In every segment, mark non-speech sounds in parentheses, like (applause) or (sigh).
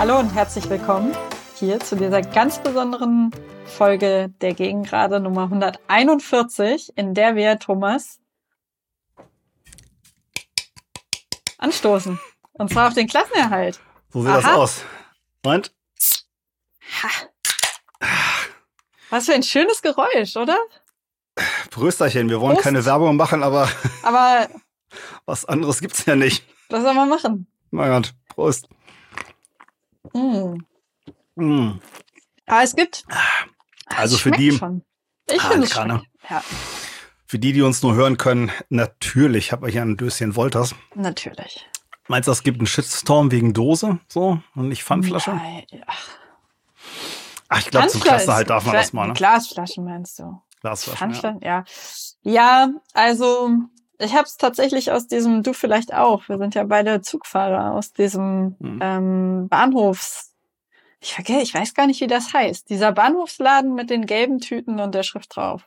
Hallo und herzlich willkommen hier zu dieser ganz besonderen Folge der Gegengrade Nummer 141, in der wir Thomas anstoßen. Und zwar auf den Klassenerhalt. So sieht Aha. das aus. Und? Was für ein schönes Geräusch, oder? Prösterchen, wir wollen Prost. keine Werbung machen, aber, aber (laughs) was anderes gibt's ja nicht. Was soll man machen? Mein Gott, Prost. Mm. Mm. Aber es gibt. Also für die. Schon. Ich ah, finde es schon. Ja. Für die, die uns nur hören können, natürlich habe ich hier ein Döschen Wolters. Natürlich. Meinst du, es gibt einen Shitstorm wegen Dose so und nicht Pfandflasche? Nein, ach. ach, ich glaube, zum Klassenhalt darf man das mal. Ne? Glasflaschen meinst du? Glasflaschen. Ja. ja. Ja, also ich habe es tatsächlich aus diesem, du vielleicht auch, wir sind ja beide Zugfahrer, aus diesem mhm. ähm, Bahnhofs, ich vergesse, ich weiß gar nicht, wie das heißt, dieser Bahnhofsladen mit den gelben Tüten und der Schrift drauf.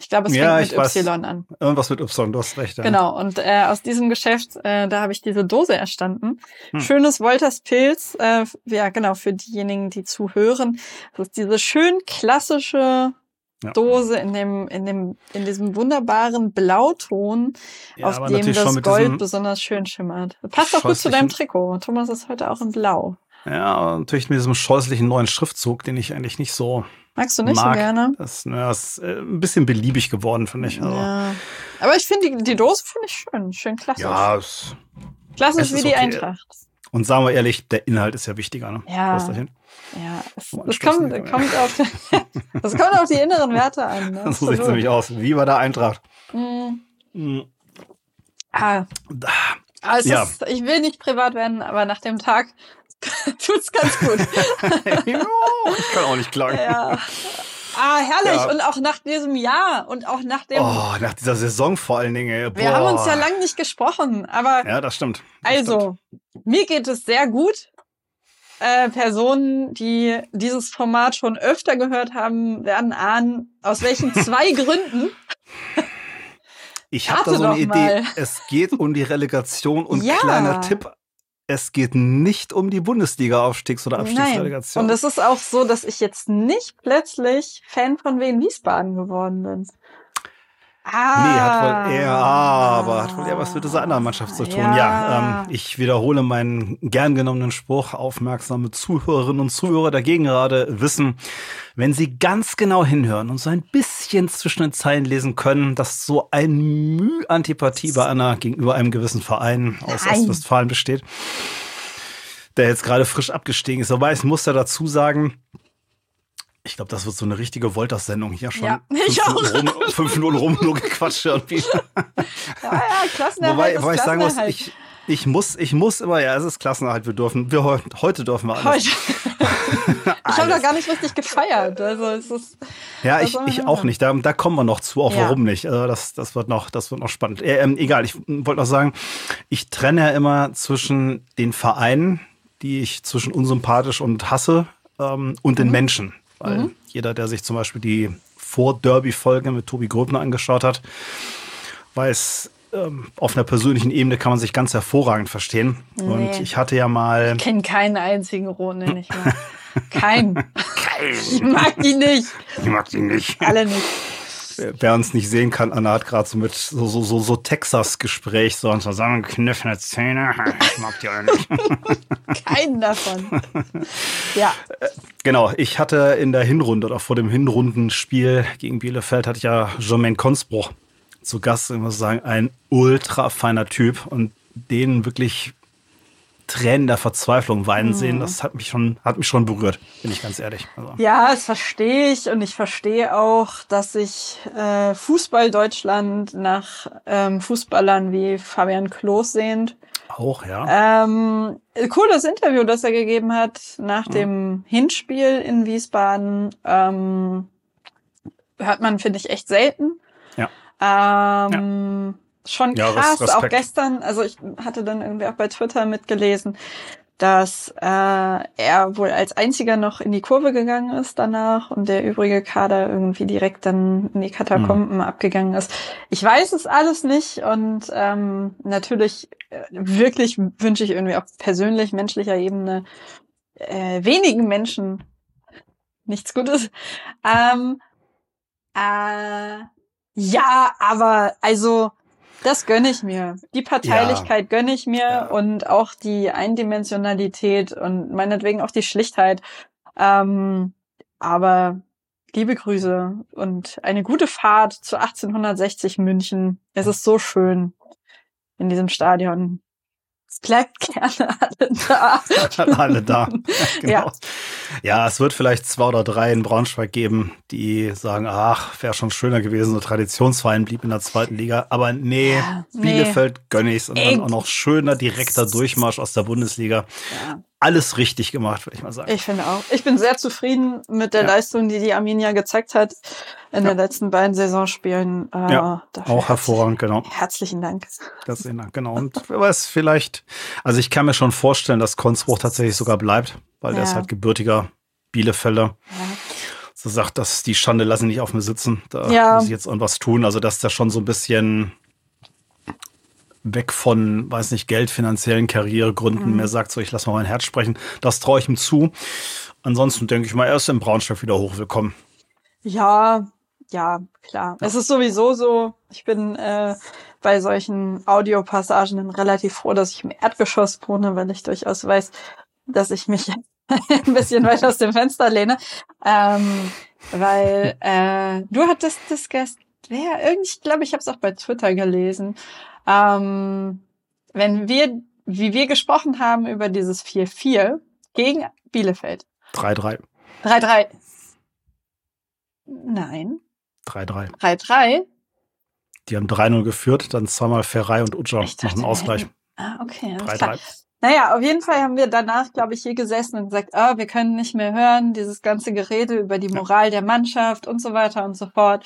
Ich glaube, es ja, fängt mit Y weiß, an. Irgendwas mit Y, du hast recht. Ja. Genau, und äh, aus diesem Geschäft, äh, da habe ich diese Dose erstanden. Hm. Schönes Wolters Pilz, äh, ja genau, für diejenigen, die zuhören. Das ist diese schön klassische ja. Dose in dem, in dem, in diesem wunderbaren Blauton, ja, auf dem das Gold besonders schön schimmert. Passt auch gut zu deinem Trikot. Thomas ist heute auch in Blau. Ja, natürlich mit diesem scheußlichen neuen Schriftzug, den ich eigentlich nicht so Magst du nicht mag. so gerne? Das, na, das ist äh, ein bisschen beliebig geworden, finde ich. Also. Ja. Aber ich finde, die, die Dose finde ich schön. Schön klassisch. Ja, es, klassisch wie die okay. Eintracht. Und sagen wir ehrlich, der Inhalt ist ja wichtiger, ne? Ja. Ja, es, es kommt, kommt auf, das (laughs) kommt auf die inneren Werte an. Ne? So sieht es nämlich aus. Wie bei der Eintracht. Mm. Mm. Ah. ah ja. ist, ich will nicht privat werden, aber nach dem Tag (laughs) tut's ganz gut. (laughs) ich kann auch nicht klagen. Ja. Ah, herrlich. Ja. Und auch nach diesem Jahr und auch nach dem. Oh, nach dieser Saison vor allen Dingen. Wir haben uns ja lange nicht gesprochen, aber. Ja, das stimmt. Das also, stimmt. mir geht es sehr gut. Äh, Personen, die dieses Format schon öfter gehört haben, werden ahnen, aus welchen (laughs) zwei Gründen. Ich habe da so eine Idee. Mal. Es geht um die Relegation und ja. kleiner Tipp es geht nicht um die Bundesliga-Aufstiegs- oder Abstiegsrelegation. Nein. Und es ist auch so, dass ich jetzt nicht plötzlich Fan von Wien Wiesbaden geworden bin. Ah. Nee, hat wohl eher, aber hat wohl eher was mit dieser anderen Mannschaft zu tun. Ja, ja ähm, ich wiederhole meinen gern genommenen Spruch. Aufmerksame Zuhörerinnen und Zuhörer dagegen gerade wissen, wenn sie ganz genau hinhören und so ein bisschen zwischen den Zeilen lesen können, dass so ein Müh Antipathie bei einer gegenüber einem gewissen Verein aus Ostwestfalen besteht, der jetzt gerade frisch abgestiegen ist. Aber ich muss da dazu sagen, ich glaube, das wird so eine richtige Wolters-Sendung hier schon. Ja, (laughs) ich auch. Rum, fünf Minuten rum, nur gequatscht (laughs) irgendwie. Ja, ja, Klassenerhalt Wobei, wobei ich sagen muss, ich, ich muss, ich muss immer, ja, es ist Klassenerhalt, wir dürfen, wir heute dürfen wir alles. Heute. (laughs) ich habe da gar nicht richtig gefeiert. Also es ist, ja, ich, ich auch nicht. Da, da kommen wir noch zu, auch ja. warum nicht. Also das, das wird noch, das wird noch spannend. Äh, ähm, egal, ich wollte noch sagen, ich trenne ja immer zwischen den Vereinen, die ich zwischen unsympathisch und hasse, ähm, und den mhm. Menschen. Weil mhm. jeder, der sich zum Beispiel die Vor-Derby-Folge mit Tobi Gröbner angeschaut hat, weiß, ähm, auf einer persönlichen Ebene kann man sich ganz hervorragend verstehen. Nee. Und ich hatte ja mal. Ich kenne keinen einzigen Roten, nicht mehr. Keinen. (laughs) Kein. Ich mag die nicht. Ich mag die nicht. Alle nicht wer uns nicht sehen kann, Anna hat gerade so mit so, so, so, so Texas-Gespräch, so und zusammengekniffene Zähne. (laughs) Ich mag die alle nicht. (laughs) Keinen davon. (laughs) Ja. Genau, ich hatte in der Hinrunde oder vor dem Hinrundenspiel gegen Bielefeld hatte ich ja Jermaine Konsbruch zu Gast. Ich muss sagen, ein ultra feiner Typ und den wirklich Tränen der Verzweiflung weinen sehen, mhm. das hat mich schon, hat mich schon berührt, bin ich ganz ehrlich. Also. Ja, das verstehe ich und ich verstehe auch, dass sich äh, Fußball Deutschland nach ähm, Fußballern wie Fabian Klos sehnt. Auch, ja. Ähm, cooles Interview, das er gegeben hat nach mhm. dem Hinspiel in Wiesbaden. Ähm, hört man, finde ich, echt selten. Ja. Ähm, ja schon krass. Ja, auch gestern, also ich hatte dann irgendwie auch bei Twitter mitgelesen, dass äh, er wohl als einziger noch in die Kurve gegangen ist danach und der übrige Kader irgendwie direkt dann in die Katakomben mhm. abgegangen ist. Ich weiß es alles nicht und ähm, natürlich äh, wirklich wünsche ich irgendwie auf persönlich menschlicher Ebene äh, wenigen Menschen nichts Gutes. Ähm, äh, ja, aber also das gönne ich mir. Die Parteilichkeit ja. gönne ich mir ja. und auch die Eindimensionalität und meinetwegen auch die Schlichtheit. Ähm, aber liebe Grüße und eine gute Fahrt zu 1860 München. Es ist so schön in diesem Stadion. Es bleibt gerne alle da. alle da. (laughs) genau. Ja. ja, es wird vielleicht zwei oder drei in Braunschweig geben, die sagen, ach, wäre schon schöner gewesen, so Traditionsverein blieb in der zweiten Liga. Aber nee, ja, Bielefeld nee. gönne ich's. Und dann auch noch schöner, direkter Durchmarsch aus der Bundesliga. Ja alles richtig gemacht, würde ich mal sagen. Ich finde auch. Ich bin sehr zufrieden mit der ja. Leistung, die die Arminia gezeigt hat in ja. den letzten beiden Saisonspielen. Äh, ja, auch hervorragend, genau. Herzlichen Dank. Herzlichen Dank, genau. Und wer weiß, vielleicht, also ich kann mir schon vorstellen, dass Konzbruch tatsächlich sogar bleibt, weil ja. der ist halt gebürtiger Bielefelder. Ja. So sagt, dass die Schande lasse nicht auf mir sitzen. Da muss ich jetzt irgendwas tun. Also, dass der schon so ein bisschen weg von, weiß nicht, Geld, finanziellen Karrieregründen mhm. mehr sagt, so ich lasse mal mein Herz sprechen. Das traue ich ihm zu. Ansonsten denke ich mal, er ist im Braunschweig wieder hochwillkommen. Ja, ja, klar. Ja. Es ist sowieso so, ich bin äh, bei solchen Audiopassagen relativ froh, dass ich im Erdgeschoss wohne, weil ich durchaus weiß, dass ich mich (laughs) ein bisschen weit aus dem Fenster lehne. Ähm, weil äh, du hattest das gestern, wer, irgendwie, ich glaube, ich habe es auch bei Twitter gelesen, ähm, wenn wir, wie wir gesprochen haben über dieses 4-4 gegen Bielefeld. 3-3. 3-3. Nein. 3-3. 3-3. Die haben 3-0 geführt, dann zweimal Ferrei und Uja machen Ausgleich. Ah, okay. 3-3. Naja, auf jeden Fall haben wir danach, glaube ich, hier gesessen und gesagt, ah, oh, wir können nicht mehr hören, dieses ganze Gerede über die Moral der Mannschaft und so weiter und so fort.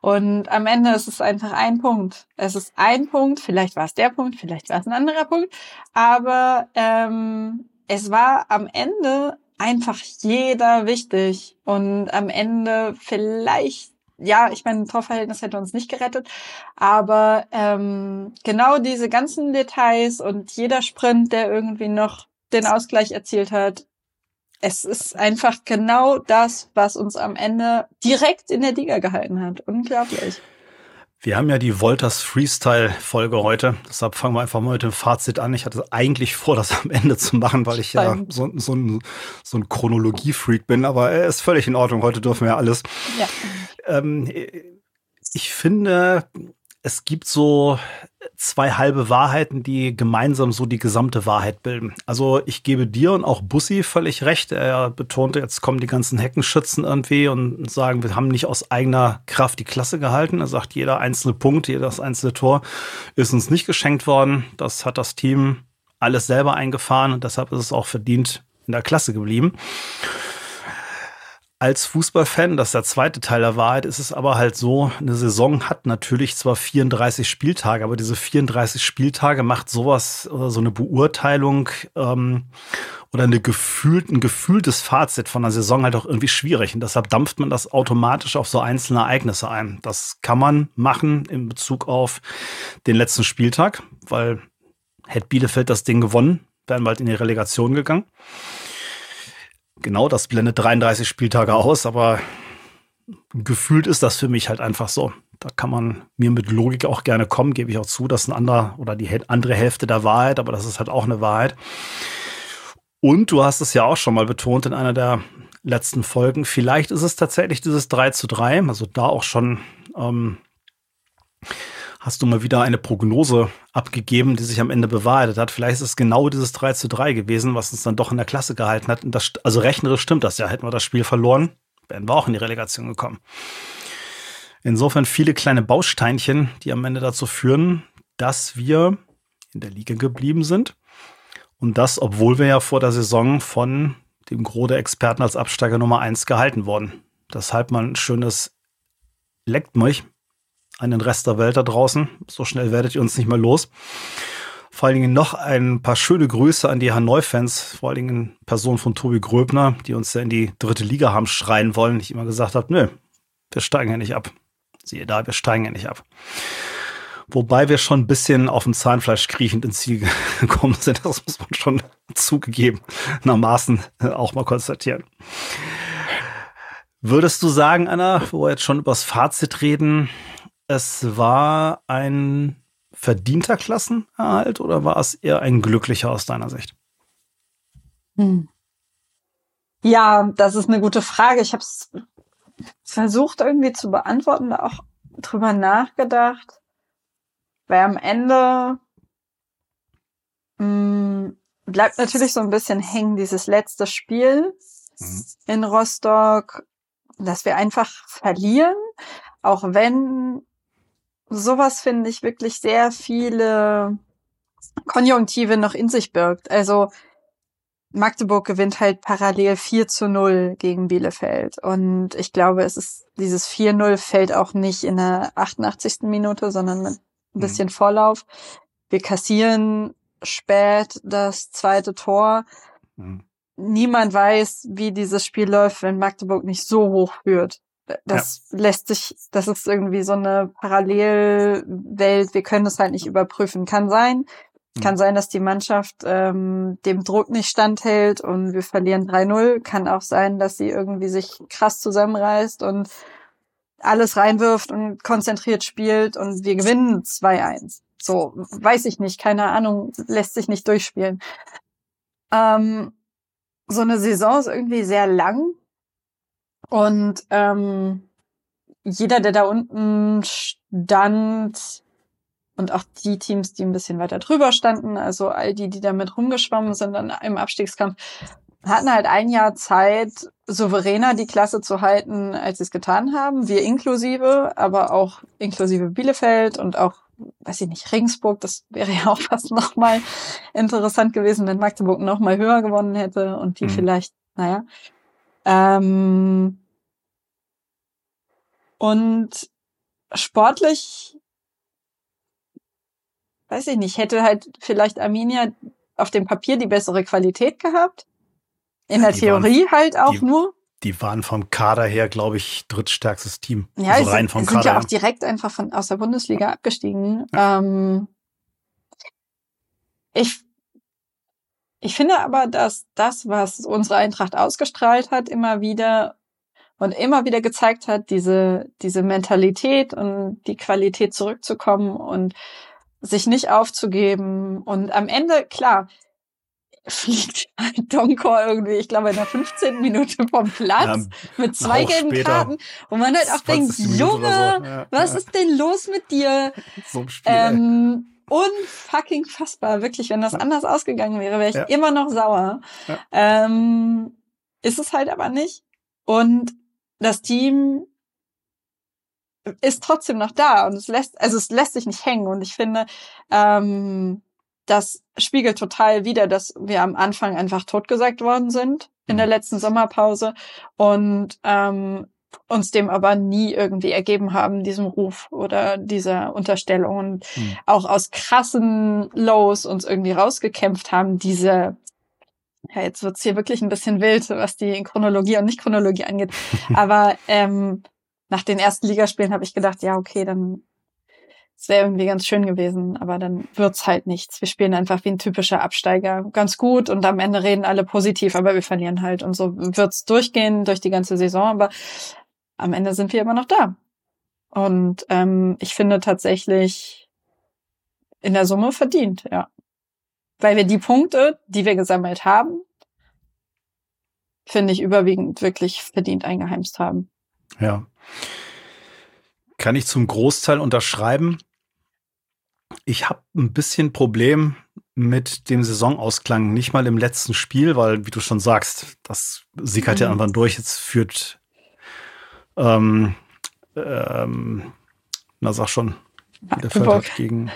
Und am Ende ist es einfach ein Punkt. Es ist ein Punkt, vielleicht war es der Punkt, vielleicht war es ein anderer Punkt, aber ähm, es war am Ende einfach jeder wichtig. Und am Ende vielleicht ja, ich meine, ein Torverhältnis hätte uns nicht gerettet, aber ähm, genau diese ganzen Details und jeder Sprint, der irgendwie noch den Ausgleich erzielt hat, es ist einfach genau das, was uns am Ende direkt in der Liga gehalten hat. Unglaublich. Wir haben ja die Wolters Freestyle-Folge heute. Deshalb fangen wir einfach mal mit dem Fazit an. Ich hatte eigentlich vor, das am Ende zu machen, weil ich ja so, so ein, so ein Chronologie-Freak bin. Aber er ist völlig in Ordnung. Heute dürfen wir alles. Ja. Ähm, ich finde, es gibt so zwei halbe Wahrheiten, die gemeinsam so die gesamte Wahrheit bilden. Also ich gebe dir und auch Bussi völlig recht. Er betonte, jetzt kommen die ganzen Heckenschützen irgendwie und sagen, wir haben nicht aus eigener Kraft die Klasse gehalten. Er sagt, jeder einzelne Punkt, jedes einzelne Tor ist uns nicht geschenkt worden. Das hat das Team alles selber eingefahren und deshalb ist es auch verdient in der Klasse geblieben als Fußballfan, das ist der zweite Teil der Wahrheit, ist es aber halt so, eine Saison hat natürlich zwar 34 Spieltage, aber diese 34 Spieltage macht sowas oder so eine Beurteilung ähm, oder eine gefühlt, ein gefühltes Fazit von einer Saison halt auch irgendwie schwierig. Und deshalb dampft man das automatisch auf so einzelne Ereignisse ein. Das kann man machen in Bezug auf den letzten Spieltag, weil hätte Bielefeld das Ding gewonnen, wären bald in die Relegation gegangen. Genau, das blendet 33 Spieltage aus, aber gefühlt ist das für mich halt einfach so. Da kann man mir mit Logik auch gerne kommen, gebe ich auch zu, das ist ein anderer oder die andere Hälfte der Wahrheit, aber das ist halt auch eine Wahrheit. Und du hast es ja auch schon mal betont in einer der letzten Folgen, vielleicht ist es tatsächlich dieses 3 zu 3, also da auch schon ähm, hast du mal wieder eine Prognose abgegeben, die sich am Ende bewahrheitet hat. Vielleicht ist es genau dieses 3 zu 3 gewesen, was uns dann doch in der Klasse gehalten hat. Das, also rechnerisch stimmt das ja. Hätten wir das Spiel verloren, wären wir auch in die Relegation gekommen. Insofern viele kleine Bausteinchen, die am Ende dazu führen, dass wir in der Liga geblieben sind. Und das, obwohl wir ja vor der Saison von dem Gros der Experten als Absteiger Nummer 1 gehalten wurden. Deshalb mal ein schönes Leckt mich an den Rest der Welt da draußen. So schnell werdet ihr uns nicht mehr los. Vor allen Dingen noch ein paar schöne Grüße an die Hanoi-Fans, vor allen Dingen in Person von Tobi Gröbner, die uns ja in die dritte Liga haben schreien wollen. Ich immer gesagt habe, nö, wir steigen ja nicht ab. Siehe da, wir steigen ja nicht ab. Wobei wir schon ein bisschen auf dem Zahnfleisch kriechend ins Ziel (laughs) gekommen sind. Das muss man schon zugegebenermaßen auch mal konstatieren. Würdest du sagen, Anna, wo wir jetzt schon übers Fazit reden, es war ein verdienter Klassenerhalt oder war es eher ein glücklicher aus deiner Sicht? Hm. Ja, das ist eine gute Frage. Ich habe es versucht irgendwie zu beantworten, auch drüber nachgedacht, weil am Ende mh, hm, bleibt natürlich so ein bisschen hängen dieses letzte Spiel mhm. in Rostock, dass wir einfach verlieren, auch wenn sowas finde ich wirklich sehr viele Konjunktive noch in sich birgt. Also Magdeburg gewinnt halt parallel 4 zu 0 gegen Bielefeld. Und ich glaube, es ist, dieses 4-0 fällt auch nicht in der 88. Minute, sondern mit ein mhm. bisschen mhm. Vorlauf. Wir kassieren spät das zweite Tor. Mhm. Niemand weiß, wie dieses Spiel läuft, wenn Magdeburg nicht so hoch führt. Das ja. lässt sich, das ist irgendwie so eine Parallelwelt. Wir können es halt nicht überprüfen. Kann sein. Kann mhm. sein, dass die Mannschaft ähm, dem Druck nicht standhält und wir verlieren 3-0. Kann auch sein, dass sie irgendwie sich krass zusammenreißt und alles reinwirft und konzentriert spielt und wir gewinnen 2-1. So, weiß ich nicht, keine Ahnung, lässt sich nicht durchspielen. Ähm, so eine Saison ist irgendwie sehr lang und ähm, jeder, der da unten stand, und auch die Teams, die ein bisschen weiter drüber standen, also all die, die damit rumgeschwommen sind dann im Abstiegskampf, hatten halt ein Jahr Zeit, souveräner die Klasse zu halten, als sie es getan haben. Wir inklusive, aber auch inklusive Bielefeld und auch, weiß ich nicht, Regensburg. Das wäre ja auch fast nochmal interessant gewesen, wenn Magdeburg nochmal höher gewonnen hätte und die mhm. vielleicht, naja. Ähm, und sportlich weiß ich nicht, hätte halt vielleicht Arminia auf dem Papier die bessere Qualität gehabt. In ja, der Theorie waren, halt auch die, nur. Die waren vom Kader her, glaube ich, drittstärkstes Team. Ja, also rein vom sind Kader ja auch direkt einfach von, aus der Bundesliga abgestiegen. Ja. Ähm, ich, ich finde aber, dass das, was unsere Eintracht ausgestrahlt hat, immer wieder und immer wieder gezeigt hat, diese, diese Mentalität und die Qualität zurückzukommen und sich nicht aufzugeben. Und am Ende, klar, (laughs) fliegt halt Donkor irgendwie, ich glaube, in der 15. Minute vom Platz ja, mit zwei gelben später, Karten, wo man halt auch denkt, Junge, so. ja, was ja. ist denn los mit dir? (laughs) So Spiel, ähm, unfucking fassbar, wirklich, wenn das anders ausgegangen wäre, wäre ich immer noch sauer. Ähm, ist es halt aber nicht. Und das Team ist trotzdem noch da und es lässt, also es lässt sich nicht hängen. Und ich finde, ähm, das spiegelt total wieder, dass wir am Anfang einfach totgesagt worden sind in der mhm. letzten Sommerpause und ähm, uns dem aber nie irgendwie ergeben haben, diesem Ruf oder dieser Unterstellung und mhm. auch aus krassen Lows uns irgendwie rausgekämpft haben, diese ja, jetzt wird's hier wirklich ein bisschen wild, was die Chronologie und Nicht-Chronologie angeht. (laughs) Aber ähm, nach den ersten Ligaspielen habe ich gedacht, ja, okay, dann es wäre irgendwie ganz schön gewesen, aber dann wird's halt nichts. Wir spielen einfach wie ein typischer Absteiger ganz gut und am Ende reden alle positiv, aber wir verlieren halt und so wird's durchgehen durch die ganze Saison, aber am Ende sind wir immer noch da. Und ähm, ich finde tatsächlich in der Summe verdient, ja. Weil wir die Punkte, die wir gesammelt haben, finde ich überwiegend wirklich verdient eingeheimst haben. Ja. Kann ich zum Großteil unterschreiben. Ich habe ein bisschen Problem mit dem Saisonausklang, nicht mal im letzten Spiel, weil, wie du schon sagst, das sickert mhm. ja irgendwann durch. Jetzt führt, ähm, ähm, na sag schon, Magdeburg gegen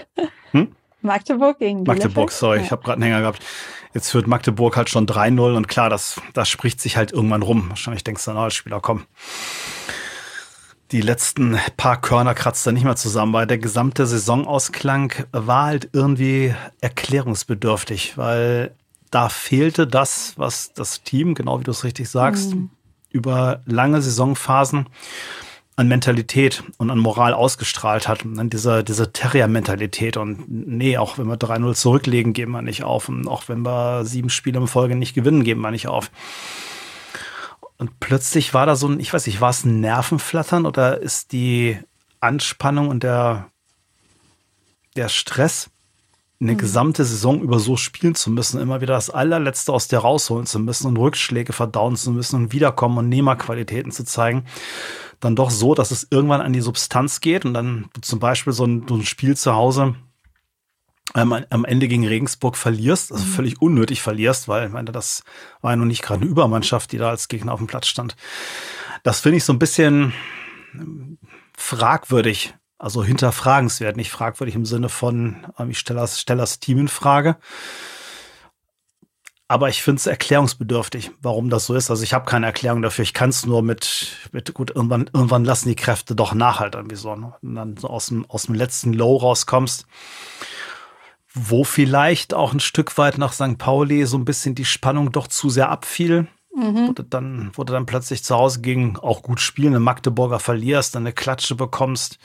hm? Magdeburg gegen Magdeburg, sorry, ja. ich habe gerade einen Hänger gehabt. Jetzt führt Magdeburg halt schon 3-0 und klar, das, das spricht sich halt irgendwann rum. Wahrscheinlich denkst du, na, als Spieler, komm, die letzten paar Körner kratzt er nicht mehr zusammen, weil der gesamte Saisonausklang war halt irgendwie erklärungsbedürftig, weil da fehlte das, was das Team, genau wie du es richtig sagst, mhm. über lange Saisonphasen an Mentalität und an Moral ausgestrahlt hat. Und diese, diese Terrier-Mentalität. Und nee, auch wenn wir 3-0 zurücklegen, geben wir nicht auf. Und auch wenn wir sieben Spiele in Folge nicht gewinnen, geben wir nicht auf. Und plötzlich war da so ein, ich weiß nicht, war es ein Nervenflattern oder ist die Anspannung und der, der Stress, eine mhm. gesamte Saison über so spielen zu müssen, immer wieder das allerletzte aus dir rausholen zu müssen und Rückschläge verdauen zu müssen und wiederkommen und Nehmerqualitäten zu zeigen, dann doch so, dass es irgendwann an die Substanz geht und dann zum Beispiel so ein, so ein Spiel zu Hause ähm, am Ende gegen Regensburg verlierst, also mhm. völlig unnötig verlierst, weil ich meine, das war ja noch nicht gerade eine Übermannschaft, die da als Gegner auf dem Platz stand. Das finde ich so ein bisschen ähm, fragwürdig, also hinterfragenswert, nicht fragwürdig im Sinne von, ähm, ich stelle das, stelle das Team in Frage. Aber ich finde es erklärungsbedürftig, warum das so ist. Also ich habe keine Erklärung dafür. Ich kann es nur mit, mit, gut, irgendwann, irgendwann lassen die Kräfte doch nachhalten, irgendwie so. Ne? Und dann so aus dem, aus dem letzten Low rauskommst, wo vielleicht auch ein Stück weit nach St. Pauli so ein bisschen die Spannung doch zu sehr abfiel. Mhm. Wurde, dann, wurde dann plötzlich zu Hause gegen auch gut spielen, in Magdeburger verlierst, dann eine Klatsche bekommst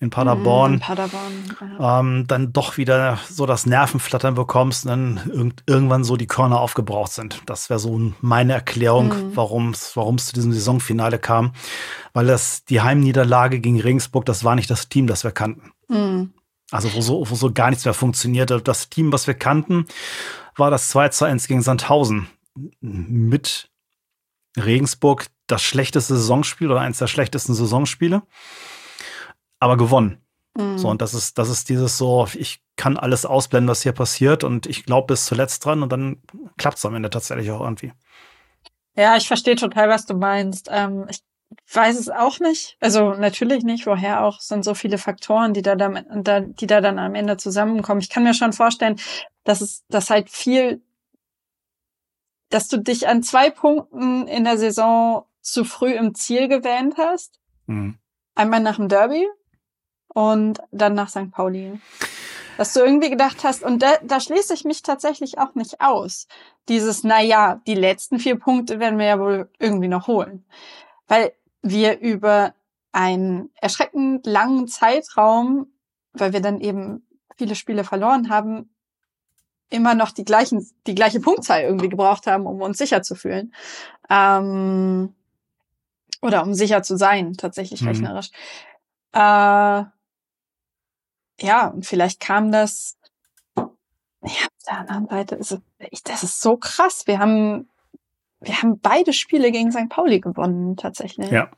in Paderborn. Mhm, Paderborn ja. ähm, dann doch wieder so das Nervenflattern bekommst und dann irg irgendwann so die Körner aufgebraucht sind. Das wäre so meine Erklärung, mhm. warum es zu diesem Saisonfinale kam. Weil das die Heimniederlage gegen Regensburg, das war nicht das Team, das wir kannten. Mhm. Also wo so, wo so gar nichts mehr funktionierte. Das Team, was wir kannten, war das 2 zu 1 gegen Sandhausen mit Regensburg das schlechteste Saisonspiel oder eines der schlechtesten Saisonspiele, aber gewonnen. Mhm. So, und das ist, das ist dieses so, ich kann alles ausblenden, was hier passiert und ich glaube bis zuletzt dran und dann klappt es am Ende tatsächlich auch irgendwie. Ja, ich verstehe total, was du meinst. Ähm, ich weiß es auch nicht. Also natürlich nicht, woher auch sind so viele Faktoren, die da, da, die da dann am Ende zusammenkommen. Ich kann mir schon vorstellen, dass es, dass halt viel dass du dich an zwei Punkten in der Saison zu früh im Ziel gewähnt hast. Mhm. Einmal nach dem Derby und dann nach St. Pauli. Dass du irgendwie gedacht hast, und da, da schließe ich mich tatsächlich auch nicht aus. Dieses, na ja, die letzten vier Punkte werden wir ja wohl irgendwie noch holen. Weil wir über einen erschreckend langen Zeitraum, weil wir dann eben viele Spiele verloren haben, immer noch die gleichen, die gleiche Punktzahl irgendwie gebraucht haben, um uns sicher zu fühlen. Ähm, oder um sicher zu sein, tatsächlich mhm. rechnerisch. Äh, ja, und vielleicht kam das, ja, auf der anderen Seite ist es, das ist so krass. Wir haben, wir haben beide Spiele gegen St. Pauli gewonnen, tatsächlich. Ja.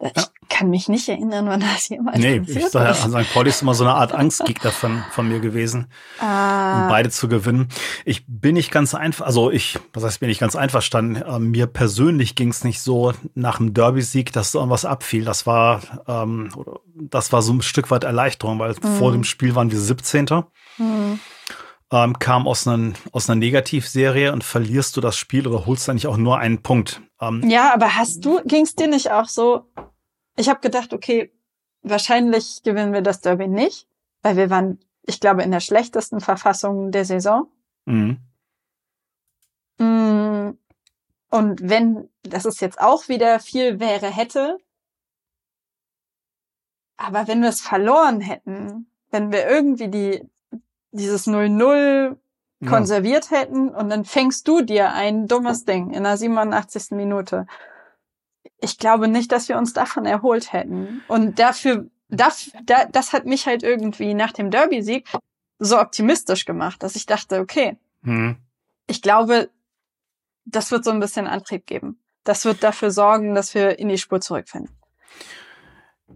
Ich ja. kann mich nicht erinnern, wann das jemals nee, passiert ich ist. St. Pauli ist immer so eine Art Angstgegner von, von mir gewesen, ah. um beide zu gewinnen. Ich bin nicht ganz einfach, also ich, was heißt, bin nicht ganz einverstanden. Äh, mir persönlich ging es nicht so nach dem Derby-Sieg, dass so irgendwas abfiel. Das war, ähm, das war so ein Stück weit Erleichterung, weil mhm. vor dem Spiel waren wir 17. Mhm. Ähm, kam aus, einer aus einer Negativserie und verlierst du das Spiel oder holst dann nicht auch nur einen Punkt. Ähm, ja, aber hast du, ging es dir nicht auch so? Ich habe gedacht, okay, wahrscheinlich gewinnen wir das Derby nicht, weil wir waren, ich glaube, in der schlechtesten Verfassung der Saison. Mhm. Mm, und wenn, das ist jetzt auch wieder viel wäre, hätte, aber wenn wir es verloren hätten, wenn wir irgendwie die, dieses 0-0 konserviert ja. hätten und dann fängst du dir ein dummes Ding in der 87. Minute. Ich glaube nicht, dass wir uns davon erholt hätten. Und dafür, das, das hat mich halt irgendwie nach dem Derby-Sieg so optimistisch gemacht, dass ich dachte, okay, mhm. ich glaube, das wird so ein bisschen Antrieb geben. Das wird dafür sorgen, dass wir in die Spur zurückfinden.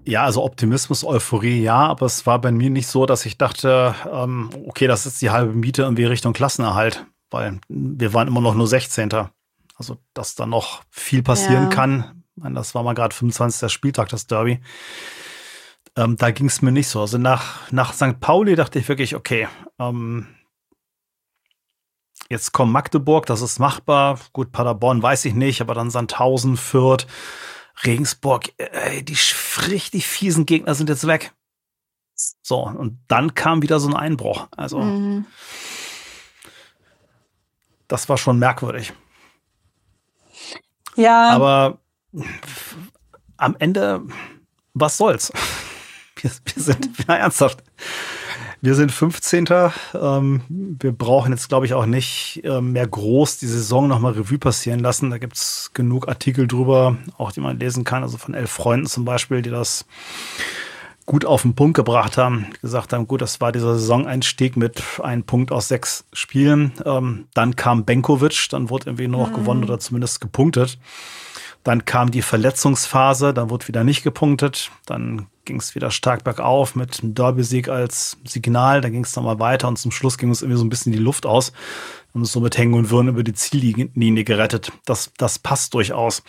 Ja, also Optimismus, Euphorie, ja, aber es war bei mir nicht so, dass ich dachte, ähm, okay, das ist die halbe Miete irgendwie Richtung Klassenerhalt, weil wir waren immer noch nur 16. Also, dass da noch viel passieren ja. kann. Ich meine, das war mal gerade 25. Spieltag, das Derby. Ähm, da ging es mir nicht so. Also nach, nach St. Pauli dachte ich wirklich, okay, ähm, jetzt kommt Magdeburg, das ist machbar. Gut, Paderborn weiß ich nicht, aber dann Sandhausen, Fürth. Regensburg, ey, die richtig fiesen Gegner sind jetzt weg. So, und dann kam wieder so ein Einbruch. Also, mhm. das war schon merkwürdig. Ja. Aber am Ende was soll's? (laughs) Wir, wir sind, ja, ernsthaft. Wir sind 15. Ähm, wir brauchen jetzt, glaube ich, auch nicht äh, mehr groß die Saison nochmal Revue passieren lassen. Da gibt's genug Artikel drüber, auch die man lesen kann. Also von elf Freunden zum Beispiel, die das gut auf den Punkt gebracht haben, gesagt haben, gut, das war dieser Saisoneinstieg mit einem Punkt aus sechs Spielen. Ähm, dann kam Benkovic, dann wurde irgendwie nur noch mhm. gewonnen oder zumindest gepunktet. Dann kam die Verletzungsphase, dann wurde wieder nicht gepunktet. Dann ging es wieder stark bergauf mit einem Derby-Sieg als Signal. Dann ging es nochmal weiter und zum Schluss ging uns irgendwie so ein bisschen die Luft aus. Und so mit Hängen und Würden über die Ziellinie gerettet. Das, das passt durchaus.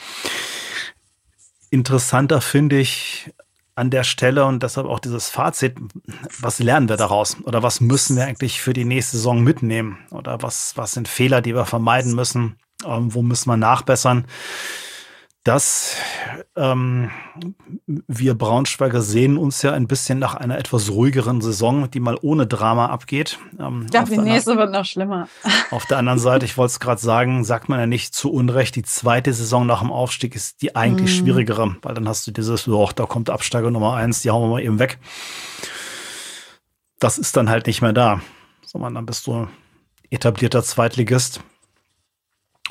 Interessanter finde ich an der Stelle und deshalb auch dieses Fazit, was lernen wir daraus? Oder was müssen wir eigentlich für die nächste Saison mitnehmen? Oder was, was sind Fehler, die wir vermeiden müssen? Ähm, wo müssen wir nachbessern? Dass ähm, wir Braunschweiger sehen uns ja ein bisschen nach einer etwas ruhigeren Saison, die mal ohne Drama abgeht. Ähm, ich glaube, die nächste wird noch schlimmer. (laughs) Auf der anderen Seite, ich wollte es gerade sagen, sagt man ja nicht zu Unrecht, die zweite Saison nach dem Aufstieg ist die eigentlich mm. schwierigere, weil dann hast du dieses, oh, da kommt Absteiger Nummer eins, die hauen wir mal eben weg. Das ist dann halt nicht mehr da, sondern dann bist du etablierter Zweitligist.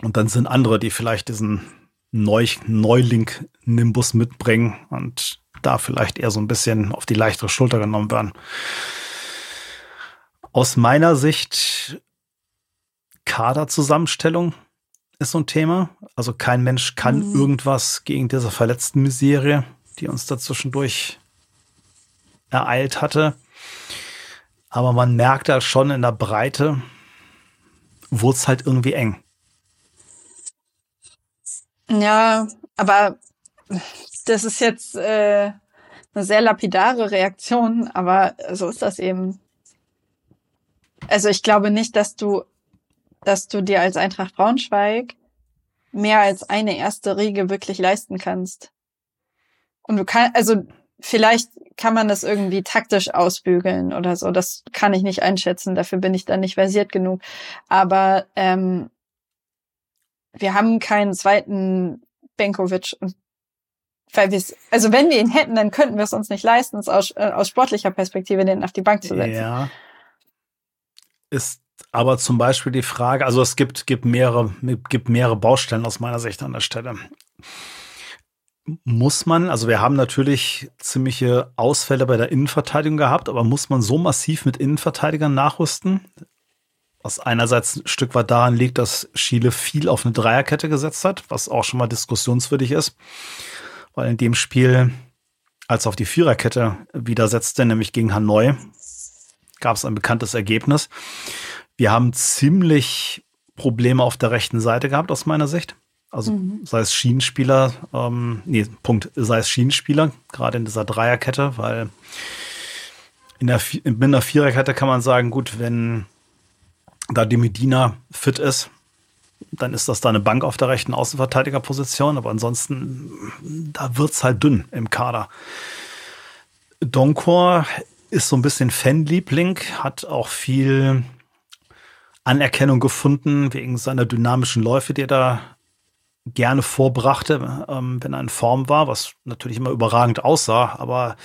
Und dann sind andere, die vielleicht diesen Neu Neuling-Nimbus mitbringen und da vielleicht eher so ein bisschen auf die leichtere Schulter genommen werden. Aus meiner Sicht Kaderzusammenstellung ist so ein Thema. Also kein Mensch kann mhm. irgendwas gegen diese verletzten Miserie, die uns da zwischendurch ereilt hatte. Aber man merkt da schon in der Breite, wurde es halt irgendwie eng. Ja, aber das ist jetzt äh, eine sehr lapidare Reaktion, aber so ist das eben. Also ich glaube nicht, dass du, dass du dir als Eintracht Braunschweig mehr als eine erste Riege wirklich leisten kannst. Und du kannst, also vielleicht kann man das irgendwie taktisch ausbügeln oder so. Das kann ich nicht einschätzen. Dafür bin ich dann nicht versiert genug. Aber ähm, wir haben keinen zweiten Benkovic weil wir also wenn wir ihn hätten, dann könnten wir es uns nicht leisten, es aus, äh, aus sportlicher Perspektive den auf die Bank zu setzen. Ja. Ist aber zum Beispiel die Frage, also es gibt, gibt mehrere, gibt mehrere Baustellen aus meiner Sicht an der Stelle. Muss man, also wir haben natürlich ziemliche Ausfälle bei der Innenverteidigung gehabt, aber muss man so massiv mit Innenverteidigern nachrüsten? Was einerseits ein Stück weit daran liegt, dass Chile viel auf eine Dreierkette gesetzt hat, was auch schon mal diskussionswürdig ist, weil in dem Spiel, als auf die Viererkette widersetzte, nämlich gegen Hanoi, gab es ein bekanntes Ergebnis. Wir haben ziemlich Probleme auf der rechten Seite gehabt, aus meiner Sicht. Also mhm. sei es Schienenspieler, ähm, nee, Punkt, sei es Schienenspieler, gerade in dieser Dreierkette, weil in der, in der Viererkette kann man sagen, gut, wenn da die Medina fit ist, dann ist das da eine Bank auf der rechten Außenverteidigerposition. Aber ansonsten, da wird es halt dünn im Kader. Donkor ist so ein bisschen Fanliebling, hat auch viel Anerkennung gefunden wegen seiner dynamischen Läufe, die er da gerne vorbrachte, ähm, wenn er in Form war, was natürlich immer überragend aussah. Aber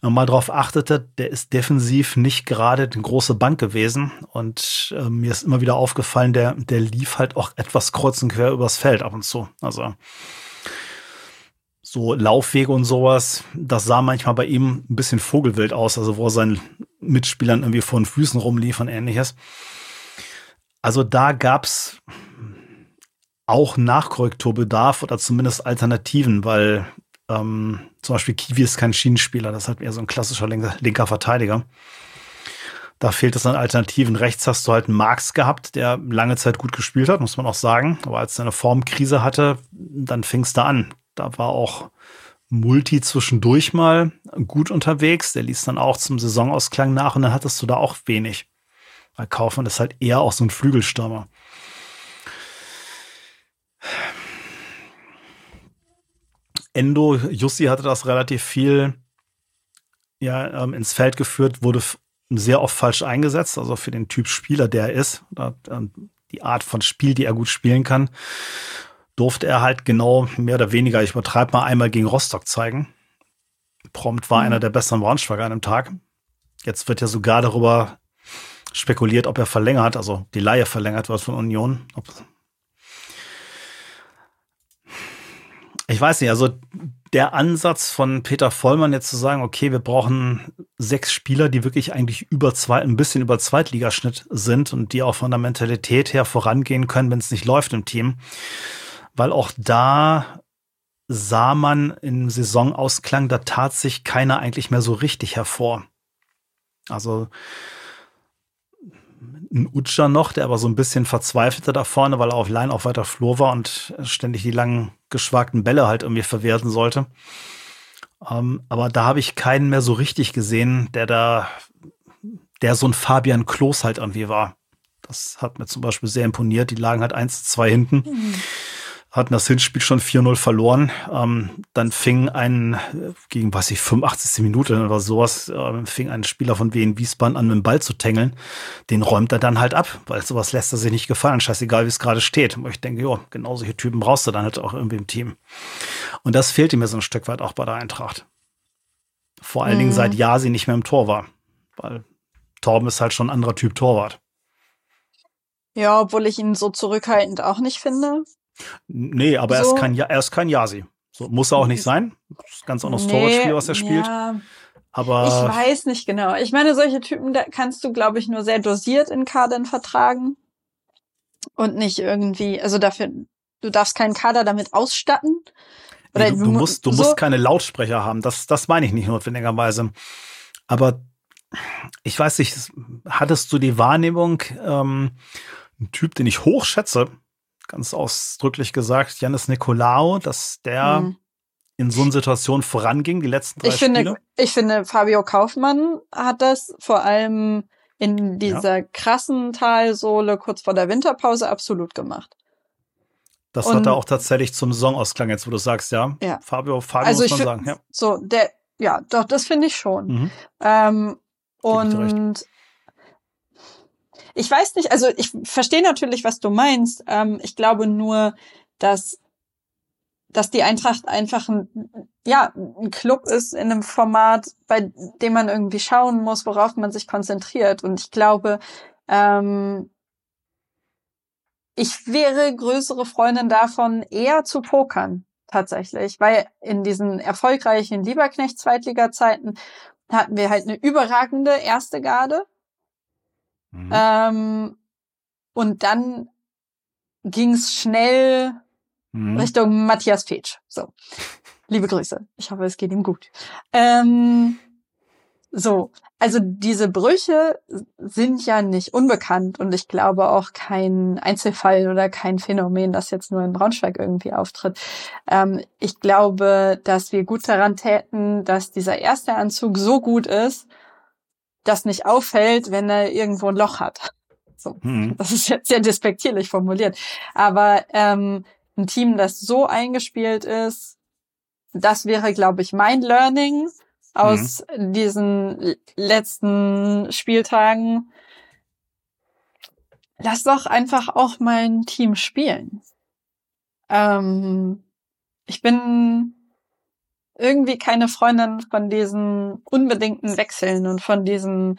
wenn man mal drauf achtete, der ist defensiv nicht gerade eine große Bank gewesen. Und äh, mir ist immer wieder aufgefallen, der, der lief halt auch etwas kreuz und quer übers Feld ab und zu. Also so Laufwege und sowas, das sah manchmal bei ihm ein bisschen vogelwild aus, also wo er seinen Mitspielern irgendwie vor den Füßen rumlief und ähnliches. Also da gab's auch Nachkorrekturbedarf oder zumindest Alternativen, weil ähm, zum Beispiel Kiwi ist kein Schienenspieler, das ist halt eher so ein klassischer linker, linker Verteidiger. Da fehlt es an Alternativen. Rechts hast du halt einen Marx gehabt, der lange Zeit gut gespielt hat, muss man auch sagen. Aber als er eine Formkrise hatte, dann fing es da an. Da war auch Multi zwischendurch mal gut unterwegs. Der ließ dann auch zum Saisonausklang nach und dann hattest du da auch wenig. Weil Kaufmann ist halt eher auch so ein Flügelstürmer. Endo, Jussi hatte das relativ viel ja, ähm, ins Feld geführt, wurde sehr oft falsch eingesetzt, also für den Typ Spieler, der er ist, oder, ähm, die Art von Spiel, die er gut spielen kann, durfte er halt genau mehr oder weniger, ich übertreibe mal einmal gegen Rostock zeigen. Prompt war mhm. einer der besseren Braunschweiger an einem Tag. Jetzt wird ja sogar darüber spekuliert, ob er verlängert, also die Laie verlängert wird von Union. Ich weiß nicht, also der Ansatz von Peter Vollmann jetzt zu sagen, okay, wir brauchen sechs Spieler, die wirklich eigentlich über zwei, ein bisschen über Zweitligaschnitt sind und die auch von der Mentalität her vorangehen können, wenn es nicht läuft im Team. Weil auch da sah man im Saisonausklang, da tat sich keiner eigentlich mehr so richtig hervor. Also ein Utscher noch, der aber so ein bisschen verzweifelte da vorne, weil er auf Line auf weiter Flur war und ständig die langen geschwagten Bälle halt irgendwie verwerten sollte. Ähm, aber da habe ich keinen mehr so richtig gesehen, der da, der so ein Fabian Klos halt irgendwie war. Das hat mir zum Beispiel sehr imponiert. Die lagen halt 1 zu 2 hinten. Mhm hatten das Hinspiel schon 4-0 verloren. Ähm, dann fing ein, gegen was ich, 85. Minute oder sowas, äh, fing ein Spieler von Wien Wiesbaden an, mit dem Ball zu tängeln. Den räumt er dann halt ab, weil sowas lässt er sich nicht gefallen. Scheißegal, wie es gerade steht. Und ich denke, ja, genau solche Typen brauchst du dann halt auch irgendwie im Team. Und das fehlte mir so ein Stück weit auch bei der Eintracht. Vor allen mhm. Dingen seit Jasi nicht mehr im Tor war. Weil Torben ist halt schon ein anderer Typ Torwart. Ja, obwohl ich ihn so zurückhaltend auch nicht finde. Nee, aber so. er, ist kein, er ist kein Yasi. So, muss er auch nicht sein. Das ist ganz anderes nee, Torwartspiel, was er spielt. Ja. Aber ich weiß nicht genau. Ich meine, solche Typen da kannst du, glaube ich, nur sehr dosiert in Kadern vertragen. Und nicht irgendwie, also dafür, du darfst keinen Kader damit ausstatten. Nee, du, du, musst, du so. musst keine Lautsprecher haben. Das, das meine ich nicht notwendigerweise. Aber ich weiß nicht, hattest du die Wahrnehmung, ähm, ein Typ, den ich hochschätze, ganz ausdrücklich gesagt, Janis Nicolaou, dass der mhm. in so einer Situation voranging, die letzten drei ich Spiele. Finde, ich finde, Fabio Kaufmann hat das vor allem in dieser ja. krassen Talsohle kurz vor der Winterpause absolut gemacht. Das Und, hat er auch tatsächlich zum Saisonausklang, jetzt wo du sagst, ja. ja. Fabio, Fabio also muss man sagen. Ja. So, der, ja, doch, das finde ich schon. Mhm. Ähm, und ich weiß nicht, also ich verstehe natürlich, was du meinst. Ähm, ich glaube nur, dass dass die Eintracht einfach ein, ja, ein Club ist in einem Format, bei dem man irgendwie schauen muss, worauf man sich konzentriert. Und ich glaube, ähm, ich wäre größere Freundin davon, eher zu pokern, tatsächlich. Weil in diesen erfolgreichen Lieberknecht-Zweitliga-Zeiten hatten wir halt eine überragende erste Garde, Mhm. Ähm, und dann ging es schnell mhm. Richtung Matthias Fetsch. So. Liebe Grüße. Ich hoffe, es geht ihm gut. Ähm, so, also diese Brüche sind ja nicht unbekannt und ich glaube auch kein Einzelfall oder kein Phänomen, das jetzt nur in Braunschweig irgendwie auftritt. Ähm, ich glaube, dass wir gut daran täten, dass dieser erste Anzug so gut ist, das nicht auffällt, wenn er irgendwo ein Loch hat. So, mhm. Das ist jetzt sehr despektierlich formuliert. Aber ähm, ein Team, das so eingespielt ist, das wäre, glaube ich, mein Learning aus mhm. diesen letzten Spieltagen. Lass doch einfach auch mein Team spielen. Ähm, ich bin irgendwie keine Freundin von diesen unbedingten Wechseln und von diesen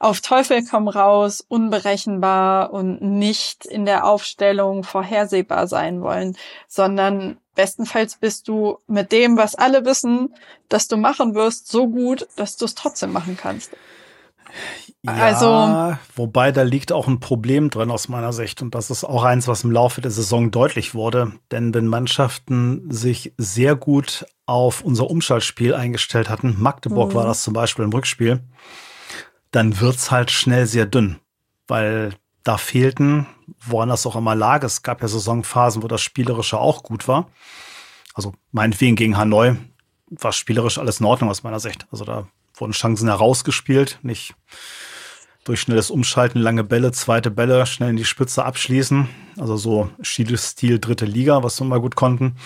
auf Teufel komm raus, unberechenbar und nicht in der Aufstellung vorhersehbar sein wollen, sondern bestenfalls bist du mit dem, was alle wissen, dass du machen wirst, so gut, dass du es trotzdem machen kannst. Ja, also, wobei da liegt auch ein Problem drin aus meiner Sicht und das ist auch eins, was im Laufe der Saison deutlich wurde. Denn wenn Mannschaften sich sehr gut auf unser Umschaltspiel eingestellt hatten, Magdeburg mhm. war das zum Beispiel im Rückspiel, dann wird's halt schnell sehr dünn, weil da fehlten, woran das auch immer lag. Es gab ja Saisonphasen, wo das Spielerische auch gut war. Also meinetwegen gegen Hanoi war spielerisch alles in Ordnung aus meiner Sicht. Also da wurden Chancen herausgespielt, nicht durch schnelles Umschalten, lange Bälle, zweite Bälle, schnell in die Spitze abschließen. Also so Stil dritte Liga, was wir mal gut konnten.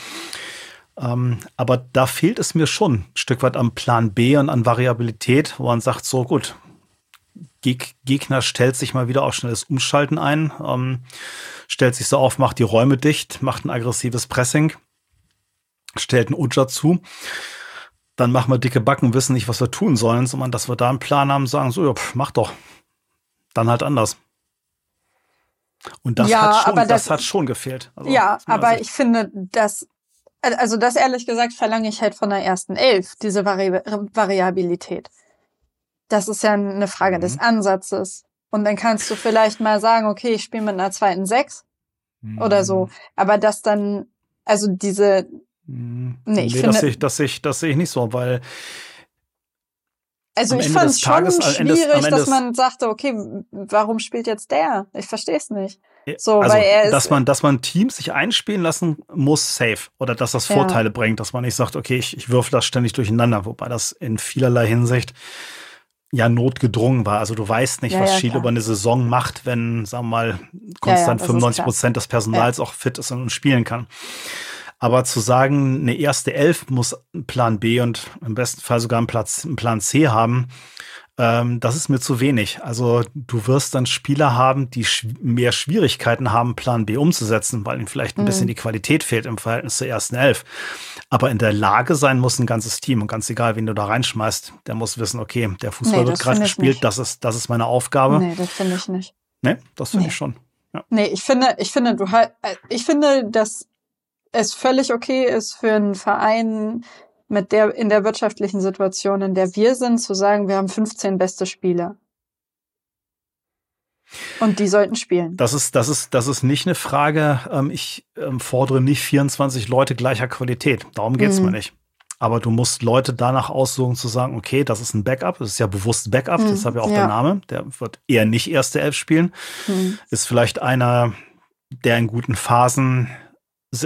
Ähm, aber da fehlt es mir schon ein Stück weit am Plan B und an Variabilität, wo man sagt, so gut, Geg Gegner stellt sich mal wieder auf schnelles Umschalten ein, ähm, stellt sich so auf, macht die Räume dicht, macht ein aggressives Pressing, stellt einen Uja zu. dann machen wir dicke Backen, wissen nicht, was wir tun sollen, sondern dass wir da einen Plan haben, sagen so, ja, pff, mach doch. Dann halt anders. Und das, ja, hat, schon, das, das, hat schon gefehlt. Also, ja, aber ich finde, dass, also das ehrlich gesagt verlange ich halt von der ersten Elf, diese Vari Variabilität. Das ist ja eine Frage mhm. des Ansatzes. Und dann kannst du vielleicht mal sagen, okay, ich spiele mit einer zweiten Sechs mhm. oder so. Mhm. Aber das dann, also diese, mhm. nee, ich nee, finde, das sehe ich, das sehe ich, das sehe ich nicht so, weil also ich fand es schon schwierig, dass man sagte, okay, warum spielt jetzt der? Ich verstehe es nicht. So, also, weil er dass man, dass man Teams sich einspielen lassen muss, safe. Oder dass das Vorteile ja. bringt, dass man nicht sagt, okay, ich, ich würfel das ständig durcheinander, wobei das in vielerlei Hinsicht ja notgedrungen war. Also du weißt nicht, ja, was ja, Schiele über eine Saison macht, wenn, sagen wir mal, konstant ja, 95 Prozent des Personals auch fit ist und spielen kann. Aber zu sagen, eine erste Elf muss Plan B und im besten Fall sogar einen, Platz, einen Plan C haben, ähm, das ist mir zu wenig. Also du wirst dann Spieler haben, die sch mehr Schwierigkeiten haben, Plan B umzusetzen, weil ihnen vielleicht ein mhm. bisschen die Qualität fehlt im Verhältnis zur ersten Elf. Aber in der Lage sein muss ein ganzes Team und ganz egal, wen du da reinschmeißt, der muss wissen, okay, der Fußball nee, wird gerade gespielt, das ist, das ist meine Aufgabe. Nee, das finde ich nicht. Nee, das finde nee. ich schon. Ja. Nee, ich finde, ich finde, du halt, ich finde, dass es völlig okay ist für einen Verein mit der, in der wirtschaftlichen Situation, in der wir sind, zu sagen, wir haben 15 beste Spieler. Und die sollten spielen. Das ist, das ist, das ist nicht eine Frage. Ähm, ich ähm, fordere nicht 24 Leute gleicher Qualität. Darum geht's mhm. mir nicht. Aber du musst Leute danach aussuchen, zu sagen, okay, das ist ein Backup. Das ist ja bewusst Backup. Mhm. Deshalb ja auch ja. der Name. Der wird eher nicht erste Elf spielen. Mhm. Ist vielleicht einer, der in guten Phasen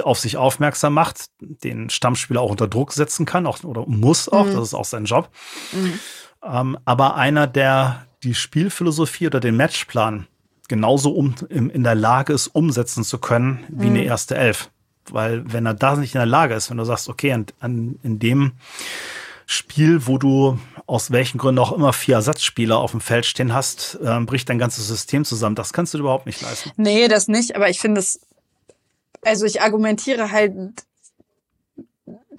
auf sich aufmerksam macht, den Stammspieler auch unter Druck setzen kann auch, oder muss auch, mhm. das ist auch sein Job. Mhm. Ähm, aber einer, der die Spielphilosophie oder den Matchplan genauso um, in, in der Lage ist, umsetzen zu können wie mhm. eine erste Elf. Weil wenn er da nicht in der Lage ist, wenn du sagst, okay, an, an, in dem Spiel, wo du aus welchen Gründen auch immer vier Ersatzspieler auf dem Feld stehen hast, äh, bricht dein ganzes System zusammen. Das kannst du überhaupt nicht leisten. Nee, das nicht, aber ich finde es also ich argumentiere halt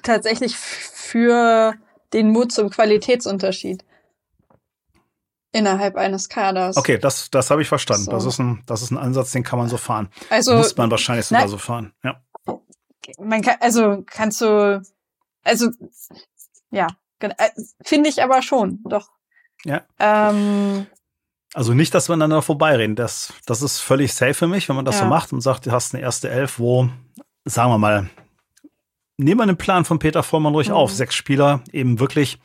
tatsächlich für den Mut zum Qualitätsunterschied innerhalb eines Kaders. Okay, das, das habe ich verstanden. So. Das, ist ein, das ist ein Ansatz, den kann man so fahren. Also muss man wahrscheinlich sogar so fahren. Ja. Man kann, also kannst du, also ja, äh, finde ich aber schon, doch. Ja. Ähm, also nicht, dass wir aneinander vorbeireden. Das, das ist völlig safe für mich, wenn man das ja. so macht und sagt, du hast eine erste Elf, wo, sagen wir mal, nehmen wir einen Plan von Peter Vollmann ruhig mhm. auf. Sechs Spieler eben wirklich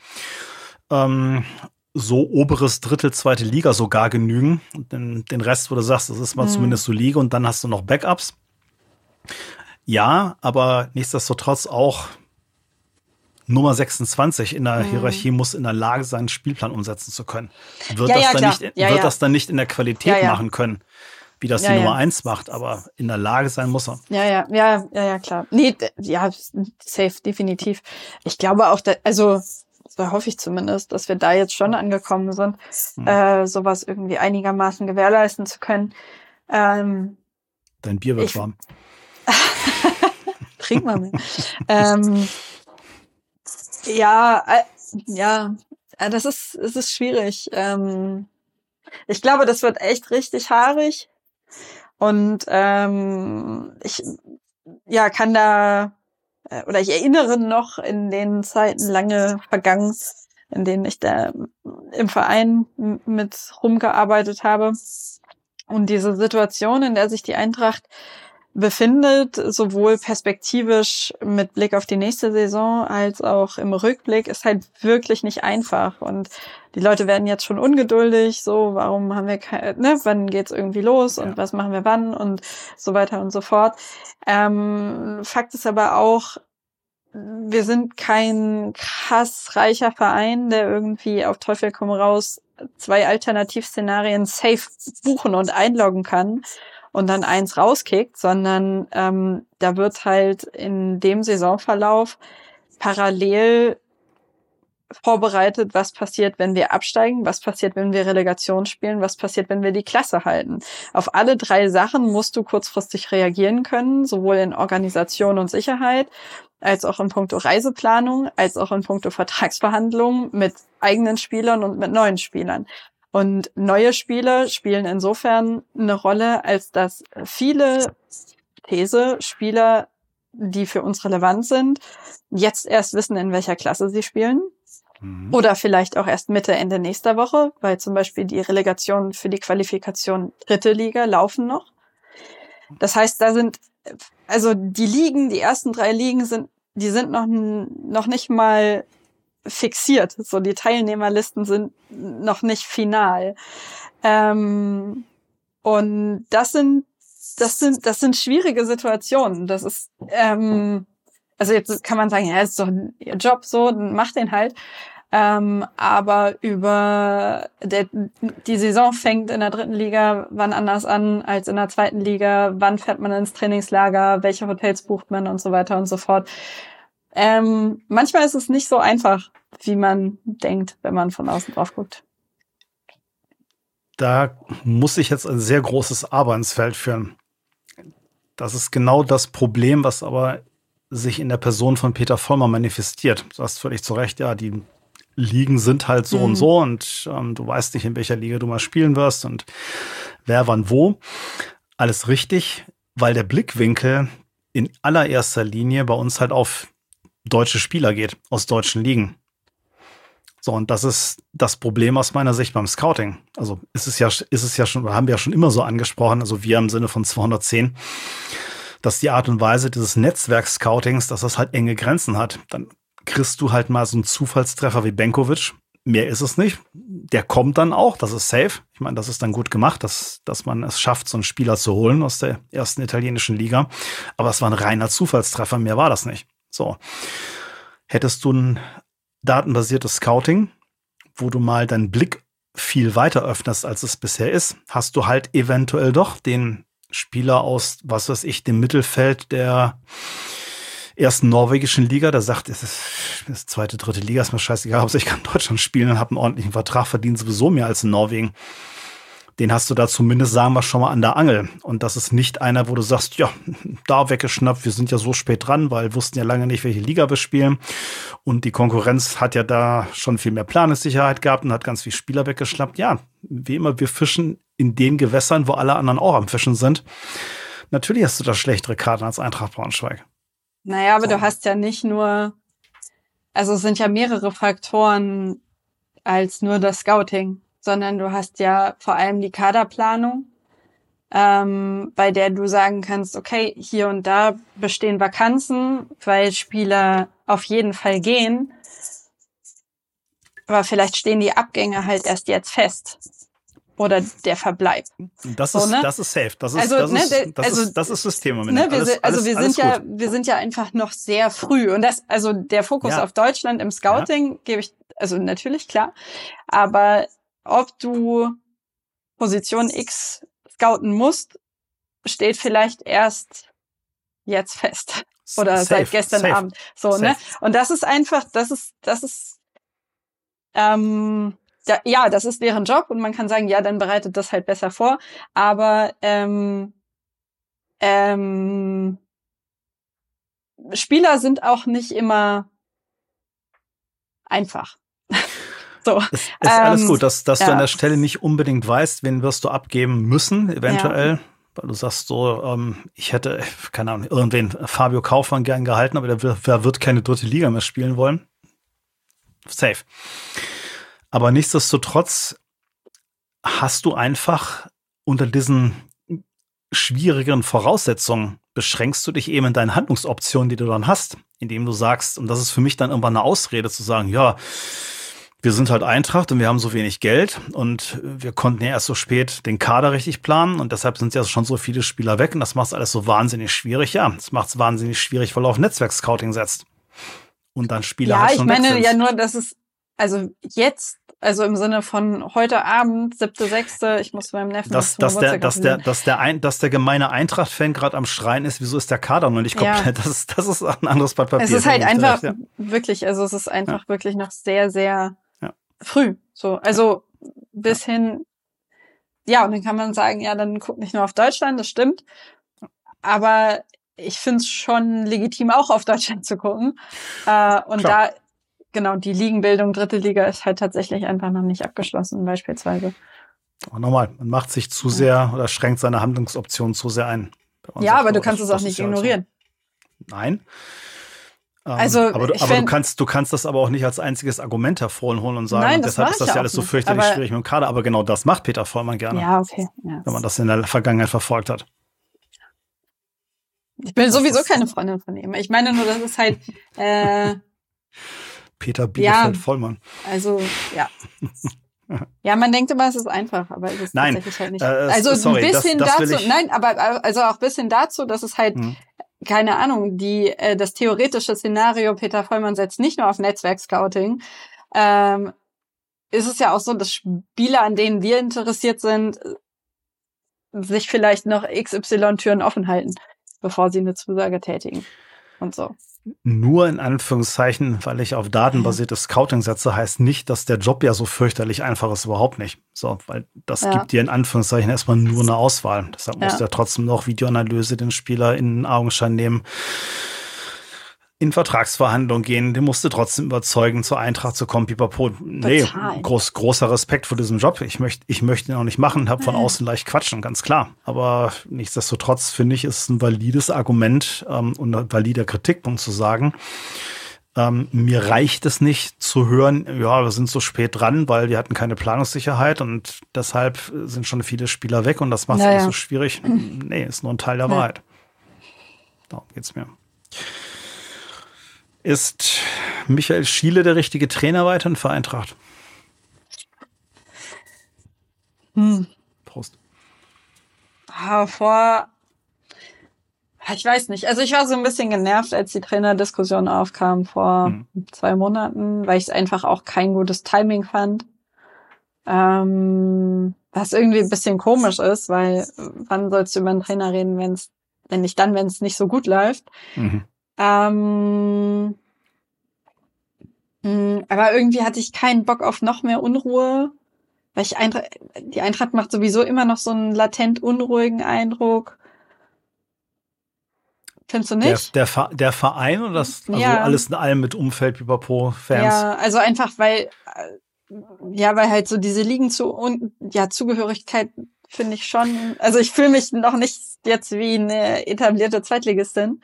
ähm, so oberes Drittel, zweite Liga sogar genügen. Den, den Rest, wo du sagst, das ist mal mhm. zumindest solide und dann hast du noch Backups. Ja, aber nichtsdestotrotz auch Nummer 26 in der mhm. Hierarchie muss in der Lage sein, Spielplan umsetzen zu können. Wird, ja, das, ja, dann nicht, ja, wird das dann nicht in der Qualität machen können, wie das die Nummer 1 macht, aber in der Lage sein muss er. Ja, ja, ja, ja, klar. Nee, ja, safe, definitiv. Ich glaube auch, da, also so hoffe ich zumindest, dass wir da jetzt schon angekommen sind, mhm. äh, sowas irgendwie einigermaßen gewährleisten zu können. Ähm, Dein Bier wird ich, warm. (laughs) Trink mal mehr. ähm, ja, äh, ja, äh, das ist, es ist schwierig. Ähm, ich glaube, das wird echt richtig haarig. Und ähm, ich ja kann da äh, oder ich erinnere noch in den Zeiten lange vergangen, in denen ich da im Verein mit rumgearbeitet habe. Und diese Situation, in der sich die Eintracht befindet, sowohl perspektivisch mit Blick auf die nächste Saison als auch im Rückblick, ist halt wirklich nicht einfach. Und die Leute werden jetzt schon ungeduldig, so, warum haben wir kein, ne, wann geht's irgendwie los und ja. was machen wir wann und so weiter und so fort. Ähm, Fakt ist aber auch, wir sind kein krass reicher Verein, der irgendwie auf Teufel komm raus zwei Alternativszenarien safe buchen und einloggen kann und dann eins rauskickt, sondern ähm, da wird halt in dem Saisonverlauf parallel vorbereitet, was passiert, wenn wir absteigen, was passiert, wenn wir Relegation spielen, was passiert, wenn wir die Klasse halten. Auf alle drei Sachen musst du kurzfristig reagieren können, sowohl in Organisation und Sicherheit, als auch in puncto Reiseplanung, als auch in puncto Vertragsverhandlungen mit eigenen Spielern und mit neuen Spielern. Und neue Spieler spielen insofern eine Rolle, als dass viele These Spieler, die für uns relevant sind, jetzt erst wissen, in welcher Klasse sie spielen Mhm. Oder vielleicht auch erst Mitte, Ende nächster Woche, weil zum Beispiel die Relegationen für die Qualifikation dritte Liga laufen noch. Das heißt, da sind, also die Ligen, die ersten drei Ligen sind, die sind noch, noch nicht mal fixiert. So, die Teilnehmerlisten sind noch nicht final. Ähm, und das sind, das sind, das sind schwierige Situationen. Das ist, ähm, also jetzt kann man sagen, ja, ist doch ihr Job so, dann mach den halt. Ähm, aber über der, die Saison fängt in der dritten Liga wann anders an als in der zweiten Liga, wann fährt man ins Trainingslager, welche Hotels bucht man und so weiter und so fort. Ähm, manchmal ist es nicht so einfach, wie man denkt, wenn man von außen drauf guckt. Da muss ich jetzt ein sehr großes Aber ins Feld führen. Das ist genau das Problem, was aber sich in der Person von Peter Vollmer manifestiert. Du hast völlig zu Recht, ja, die Ligen sind halt so mhm. und so und ähm, du weißt nicht, in welcher Liga du mal spielen wirst und wer wann wo. Alles richtig, weil der Blickwinkel in allererster Linie bei uns halt auf deutsche Spieler geht, aus deutschen Ligen. So, und das ist das Problem aus meiner Sicht beim Scouting. Also ist es ja, ist es ja schon, haben wir ja schon immer so angesprochen, also wir im Sinne von 210, dass die Art und Weise dieses Netzwerk-Scoutings, dass das halt enge Grenzen hat. Dann kriegst du halt mal so einen Zufallstreffer wie Benkovic. Mehr ist es nicht. Der kommt dann auch, das ist safe. Ich meine, das ist dann gut gemacht, dass, dass man es schafft, so einen Spieler zu holen aus der ersten italienischen Liga. Aber es war ein reiner Zufallstreffer, mehr war das nicht. So. Hättest du ein datenbasiertes Scouting, wo du mal deinen Blick viel weiter öffnest, als es bisher ist, hast du halt eventuell doch den Spieler aus, was weiß ich, dem Mittelfeld, der ersten norwegischen Liga, der sagt, es ist das zweite, dritte Liga, ist mir scheißegal, Hauptsache ich kann Deutschland spielen und habe einen ordentlichen Vertrag, verdient sowieso mehr als in Norwegen. Den hast du da zumindest, sagen wir, schon mal an der Angel. Und das ist nicht einer, wo du sagst, ja, da weggeschnappt, wir sind ja so spät dran, weil wussten ja lange nicht, welche Liga wir spielen. Und die Konkurrenz hat ja da schon viel mehr Planessicherheit gehabt und hat ganz viele Spieler weggeschnappt. Ja, wie immer, wir fischen in den Gewässern, wo alle anderen auch am Fischen sind. Natürlich hast du da schlechtere Karten als Eintracht Braunschweig. Naja, aber so. du hast ja nicht nur, also es sind ja mehrere Faktoren als nur das Scouting, sondern du hast ja vor allem die Kaderplanung, ähm, bei der du sagen kannst, okay, hier und da bestehen Vakanzen, weil Spieler auf jeden Fall gehen, aber vielleicht stehen die Abgänge halt erst jetzt fest oder der Verbleib. Das so, ist ne? das ist safe. Das ist also, das, ne, ist, das, also, ist, das ist das Thema. Ne, wir, alles, also wir sind ja wir sind ja einfach noch sehr früh und das also der Fokus ja. auf Deutschland im Scouting ja. gebe ich also natürlich klar, aber ob du Position X scouten musst, steht vielleicht erst jetzt fest oder safe, seit gestern safe, Abend. So ne? safe. ne und das ist einfach das ist das ist ähm, da, ja, das ist deren Job und man kann sagen, ja, dann bereitet das halt besser vor. Aber ähm, ähm, Spieler sind auch nicht immer einfach. So. Es ist ähm, alles gut, dass, dass ja. du an der Stelle nicht unbedingt weißt, wen wirst du abgeben müssen, eventuell. Ja. Weil du sagst so, ähm, ich hätte, keine Ahnung, irgendwen Fabio Kaufmann gern gehalten, aber der, der wird keine dritte Liga mehr spielen wollen. Safe. Aber nichtsdestotrotz hast du einfach unter diesen schwierigeren Voraussetzungen beschränkst du dich eben in deinen Handlungsoptionen, die du dann hast, indem du sagst, und das ist für mich dann irgendwann eine Ausrede zu sagen, ja, wir sind halt Eintracht und wir haben so wenig Geld und wir konnten ja erst so spät den Kader richtig planen und deshalb sind ja schon so viele Spieler weg und das macht es alles so wahnsinnig schwierig. Ja, das macht es wahnsinnig schwierig, weil er auf Netzwerkscouting setzt und dann Spieler ja, halt schon ich meine ja nur, dass es also jetzt Also im Sinne von heute Abend, siebte, sechste, ich muss meinem Neffen dass, dass der, dass der, dass der, ein, dass der gemeine Eintracht-Fan gerade am Schreien ist, wieso ist der Kader noch nicht komplett? Ja. Das, ist, das ist ein anderes Blatt Papier. Es ist halt einfach ja. wirklich, also es ist einfach ja. wirklich noch sehr, sehr früh. So, also bis hin, ja, und dann kann man sagen, ja, dann guck nicht nur auf Deutschland, das stimmt. Aber ich finde es schon legitim, auch auf Deutschland zu gucken. Äh, und Klar. da, genau, die Ligenbildung, dritte Liga ist halt tatsächlich einfach noch nicht abgeschlossen, beispielsweise. Aber nochmal, man macht sich zu sehr oder schränkt seine Handlungsoptionen zu sehr ein. Ja, aber du kannst es auch nicht ignorieren. Nein. Ähm, also, aber, du, aber du, kannst, du kannst das aber auch nicht als einziges Argument hervorholen und sagen, Nein, deshalb ist das ja alles so fürchterlich schwierig mit dem Kader. Aber genau das macht Peter Vollmann gerne. Ja, okay. Ja. Wenn man das in der Vergangenheit verfolgt hat. Ich bin sowieso keine Freundin von ihm. Ich meine nur, das ist halt. (laughs) Äh, Peter Bielefeld ja, Vollmann. Also, ja. (laughs) Ja, man denkt immer, es ist einfach, aber es ist nein, tatsächlich halt nicht. Äh, also sorry, ein bisschen das, das dazu, nein, aber also auch ein bisschen dazu, dass es halt, hm. Keine Ahnung, die äh, das theoretische Szenario, Peter Vollmann setzt nicht nur auf Netzwerkscouting, ähm, ist es ja auch so, dass Spieler, an denen wir interessiert sind, sich vielleicht noch XY-Türen offen halten bevor sie eine Zusage tätigen und so. Nur in Anführungszeichen, weil ich auf datenbasiertes Scouting setze, heißt nicht, dass der Job ja so fürchterlich einfach ist, überhaupt nicht. So, weil das ja. gibt dir in Anführungszeichen erstmal nur eine Auswahl. Deshalb ja. musst du ja trotzdem noch Videoanalyse den Spieler in den Augenschein nehmen in Vertragsverhandlungen gehen, den musste trotzdem überzeugen, zur Eintracht zu kommen, pipapo. Nee, groß, großer Respekt vor diesem Job. Ich möchte, ich möchte ihn auch nicht machen, habe von außen leicht quatschen, ganz klar. Aber nichtsdestotrotz finde ich, ist ein valides Argument ähm, und ein valider Kritikpunkt zu sagen, ähm, mir reicht es nicht zu hören, ja, wir sind so spät dran, weil wir hatten keine Planungssicherheit und deshalb sind schon viele Spieler weg und das macht es naja. so schwierig. (laughs) Nee, ist nur ein Teil der. Wahrheit. Darum geht's mir. Ist Michael Schiele der richtige Trainer weiterhin für Eintracht? Hm. Prost. Ah, vor, ich weiß nicht. Also ich war so ein bisschen genervt, als die Trainerdiskussion aufkam vor hm. zwei Monaten, weil ich es einfach auch kein gutes Timing fand. Ähm, was irgendwie ein bisschen komisch ist, weil wann sollst du über einen Trainer reden, wenn es, wenn nicht dann, wenn es nicht so gut läuft. Mhm. Ähm, hm, aber irgendwie hatte ich keinen Bock auf noch mehr Unruhe, weil ich Eintracht, die Eintracht macht sowieso immer noch so einen latent unruhigen Eindruck. Findest du nicht? Der, der, der Verein oder das, also ja. alles in allem mit Umfeld über Pro-Fans? Ja, also einfach, weil, äh, ja, weil halt so diese Liegen zu, und, ja, Zugehörigkeit finde ich schon, also ich fühle mich noch nicht jetzt wie eine etablierte Zweitligistin.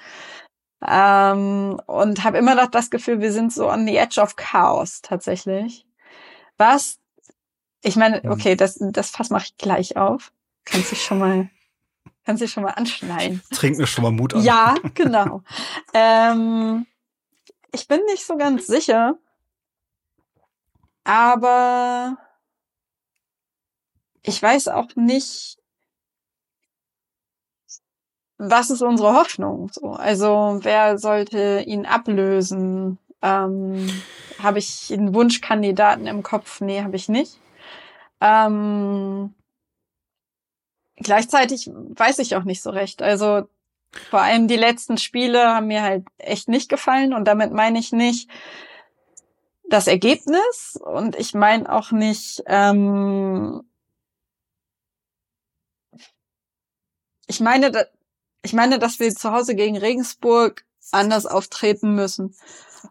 Ähm, und habe immer noch das Gefühl, wir sind so on the edge of Chaos tatsächlich. Was, ich meine, okay, das, das Fass mache ich gleich auf. Kannst dich schon mal, kannst dich schon mal anschneiden. Trink mir schon mal Mut an. Ja, genau. ähm, ich bin nicht so ganz sicher, aber ich weiß auch nicht, was ist unsere Hoffnung? So, also wer sollte ihn ablösen? Ähm, habe ich einen Wunschkandidaten im Kopf? Nee, habe ich nicht. Ähm, gleichzeitig weiß ich auch nicht so recht. Also vor allem die letzten Spiele haben mir halt echt nicht gefallen und damit meine ich nicht das Ergebnis und ich meine auch nicht ähm, ich meine, ich meine, dass wir zu Hause gegen Regensburg anders auftreten müssen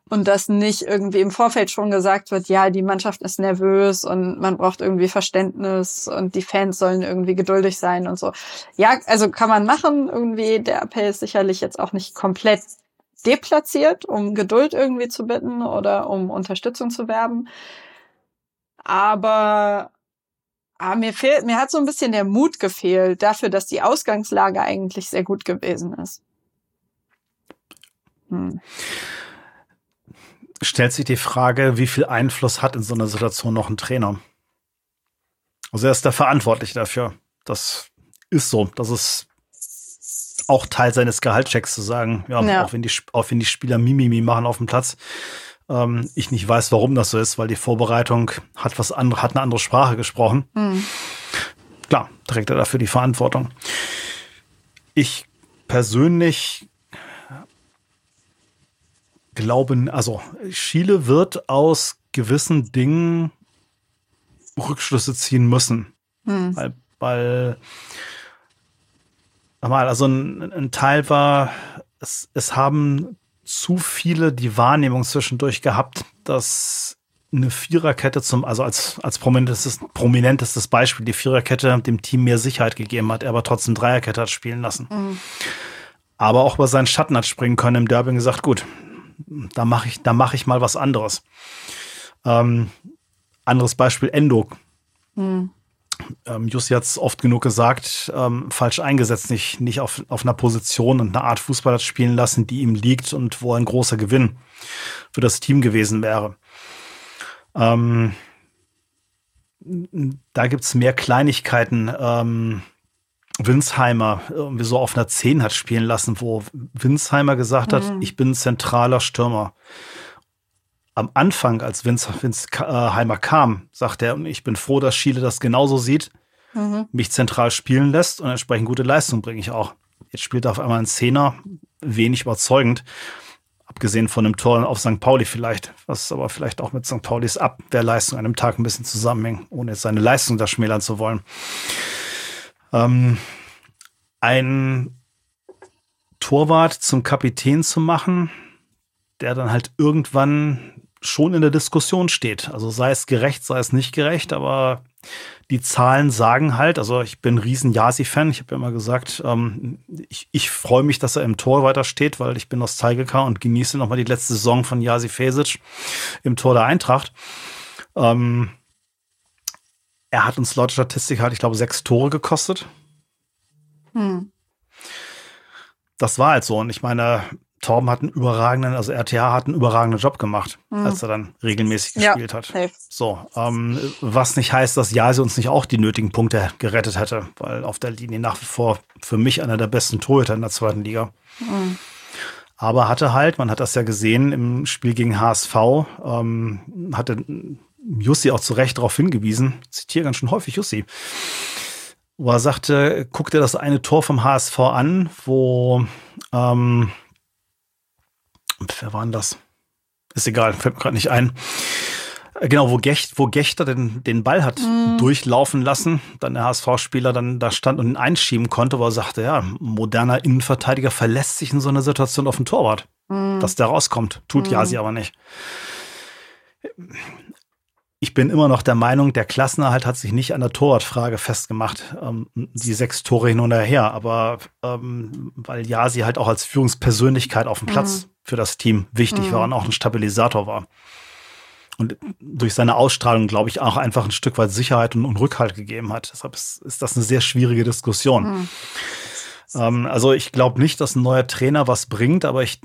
und dass nicht irgendwie im Vorfeld schon gesagt wird, ja, die Mannschaft ist nervös und man braucht irgendwie Verständnis und die Fans sollen irgendwie geduldig sein und so. Ja, also kann man machen irgendwie. Der Appell ist sicherlich jetzt auch nicht komplett deplatziert, um Geduld irgendwie zu bitten oder um Unterstützung zu werben. Aber Ah, mir fehlt, mir hat so ein bisschen der Mut gefehlt dafür, dass die Ausgangslage eigentlich sehr gut gewesen ist. Hm. Stellt sich die Frage, wie viel Einfluss hat in so einer Situation noch ein Trainer? Also er ist der Verantwortliche dafür. Das ist so. Das ist auch Teil seines Gehaltschecks zu sagen, ja, ja. Auch, wenn die, auch wenn die Spieler Mimimi machen auf dem Platz, Ähm, ich nicht weiß, warum das so ist, weil die Vorbereitung hat was andere, hat eine andere Sprache gesprochen. Mhm. Klar, trägt er dafür die Verantwortung. Ich persönlich glaube, also Chile wird aus gewissen Dingen Rückschlüsse ziehen müssen. Mhm. Weil, weil Nochmal, also ein, ein Teil war, es, es haben zu viele die Wahrnehmung zwischendurch gehabt, dass eine Viererkette zum, also als, als prominentestes, prominentestes Beispiel, die Viererkette dem Team mehr Sicherheit gegeben hat, er aber trotzdem Dreierkette hat spielen lassen. Mhm. Aber auch über seinen Schatten hat springen können im Derby und gesagt, gut, da mache ich, da mache ich mal was anderes. Ähm, anderes Beispiel Endo. Mhm ähm, Jussi hat es oft genug gesagt, ähm, falsch eingesetzt, nicht, nicht auf, auf einer Position und einer Art Fußball hat spielen lassen, die ihm liegt und wo ein großer Gewinn für das Team gewesen wäre. Ähm, da gibt es mehr Kleinigkeiten. Ähm, Winsheimer irgendwie so auf einer 10 hat spielen lassen, wo Winsheimer gesagt hat, mhm. ich bin zentraler Stürmer am Anfang, als Vince, Vince äh, Heimer kam, sagt er, ich bin froh, dass Schiele das genauso sieht, mhm. mich zentral spielen lässt und entsprechend gute Leistung bringe ich auch. Jetzt spielt er auf einmal ein Zehner, wenig überzeugend. Abgesehen von einem Tor auf St. Pauli vielleicht, was aber vielleicht auch mit St. Paulis Abwehrleistung an einem Tag ein bisschen zusammenhängt, ohne jetzt seine Leistung da schmälern zu wollen. Ähm, ein Torwart zum Kapitän zu machen, der dann halt irgendwann schon in der Diskussion steht. Also sei es gerecht, sei es nicht gerecht, aber die Zahlen sagen halt, also ich bin ein riesen Yasi-Fan. Ich habe ja immer gesagt, ähm, ich, ich freue mich, dass er im Tor weiter steht, weil ich bin aus Zeigelka und genieße nochmal die letzte Saison von Yasi Fesic im Tor der Eintracht. Ähm, er hat uns laut Statistik halt, ich glaube, sechs Tore gekostet. Hm. Das war halt so. Und ich meine, Torben hat einen überragenden, also RTA hat einen überragenden Job gemacht, mhm. als er dann regelmäßig gespielt ja, hat. Safe. So, ähm, was nicht heißt, dass Jasi uns nicht auch die nötigen Punkte gerettet hätte, weil auf der Linie nach wie vor für mich einer der besten Torhüter in der zweiten Liga. Mhm. Aber hatte halt, man hat das ja gesehen im Spiel gegen HSV, ähm, hatte Jussi auch zu Recht darauf hingewiesen, zitiere ganz schön häufig Jussi, wo er sagte, guck dir das eine Tor vom HSV an, wo ähm, wer war denn das? Ist egal, fällt mir gerade nicht ein. Äh, genau, wo, Gecht, wo Gechter den, den Ball hat mm. durchlaufen lassen, dann der HSV-Spieler dann da stand und ihn einschieben konnte, weil er sagte, ja, moderner Innenverteidiger verlässt sich in so einer Situation auf den Torwart, mm. dass der rauskommt. Tut mm. Jasi aber nicht. Ich bin immer noch der Meinung, der Klassenerhalt hat sich nicht an der Torwartfrage festgemacht. Ähm, die sechs Tore hin und her, aber ähm, weil Jasi halt auch als Führungspersönlichkeit auf dem Platz mhm für das Team wichtig mhm. war und auch ein Stabilisator war. Und durch seine Ausstrahlung, glaube ich, auch einfach ein Stück weit Sicherheit und, und Rückhalt gegeben hat. Deshalb ist, ist, das eine sehr schwierige Diskussion. Mhm. Ähm, also ich glaube nicht, dass ein neuer Trainer was bringt, aber ich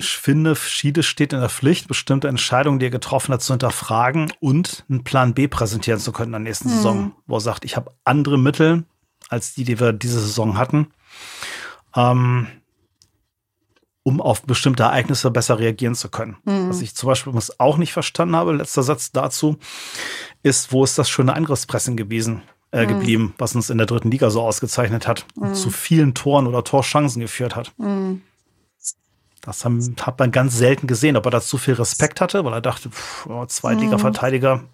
finde, Schiede steht in der Pflicht, bestimmte Entscheidungen, die er getroffen hat, zu hinterfragen und einen Plan B präsentieren zu können in der nächsten mhm. Saison, wo er sagt, ich habe andere Mittel als die, die wir diese Saison hatten. Ähm, um auf bestimmte Ereignisse besser reagieren zu können. Mhm. Was ich zum Beispiel auch nicht verstanden habe, letzter Satz dazu, ist, wo ist das schöne Angriffspressing gewesen, äh, mhm. geblieben, was uns in der dritten Liga so ausgezeichnet hat mhm. und zu vielen Toren oder Torchancen geführt hat. Mhm. Das haben, hat man ganz selten gesehen, ob er da zu viel Respekt hatte, weil er dachte, pff, oh, Zweitliga-Verteidiger, mhm.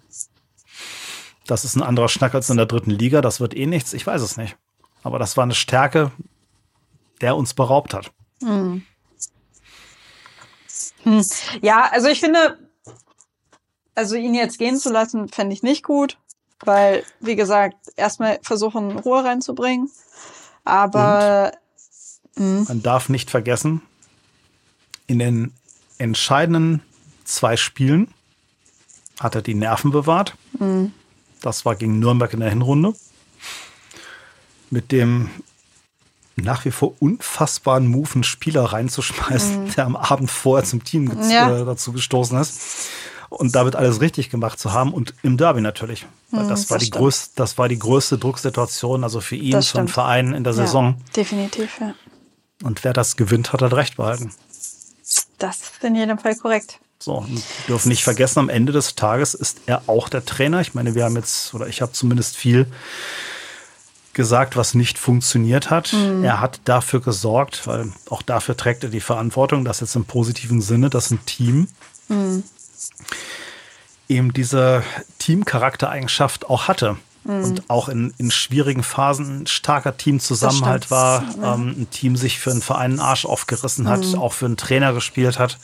das ist ein anderer Schnack als in der dritten Liga, das wird eh nichts, ich weiß es nicht. Aber das war eine Stärke, der uns beraubt hat. Mhm. Hm. Ja, also ich finde, also ihn jetzt gehen zu lassen, fände ich nicht gut, weil, wie gesagt, erstmal versuchen, Ruhe reinzubringen. Aber hm. man darf nicht vergessen, in den entscheidenden zwei Spielen hat er die Nerven bewahrt. Mhm. Das war gegen Nürnberg in der Hinrunde. Mit dem nach wie vor unfassbaren Move, einen Spieler reinzuschmeißen, mhm. der am Abend vorher zum Team ja. äh, dazu gestoßen ist. Und damit alles richtig gemacht zu haben und im Derby natürlich. Weil mhm, das, war das die größte, das war die größte Drucksituation, also für ihn, für den Verein in der ja, Saison. Definitiv, ja. Und wer das gewinnt, hat halt recht behalten. Das ist in jedem Fall korrekt. So, wir dürfen nicht vergessen, am Ende des Tages ist er auch der Trainer. Ich meine, wir haben jetzt, oder ich habe zumindest viel gesagt, was nicht funktioniert hat. Mhm. Er hat dafür gesorgt, weil auch dafür trägt er die Verantwortung, dass jetzt im positiven Sinne, dass ein Team mhm. eben diese Teamcharaktereigenschaft auch hatte. Mhm. Und auch in, in schwierigen Phasen ein starker Teamzusammenhalt war, ja. ähm, ein Team sich für einen Verein einen Arsch aufgerissen hat, mhm. auch für einen Trainer gespielt hat.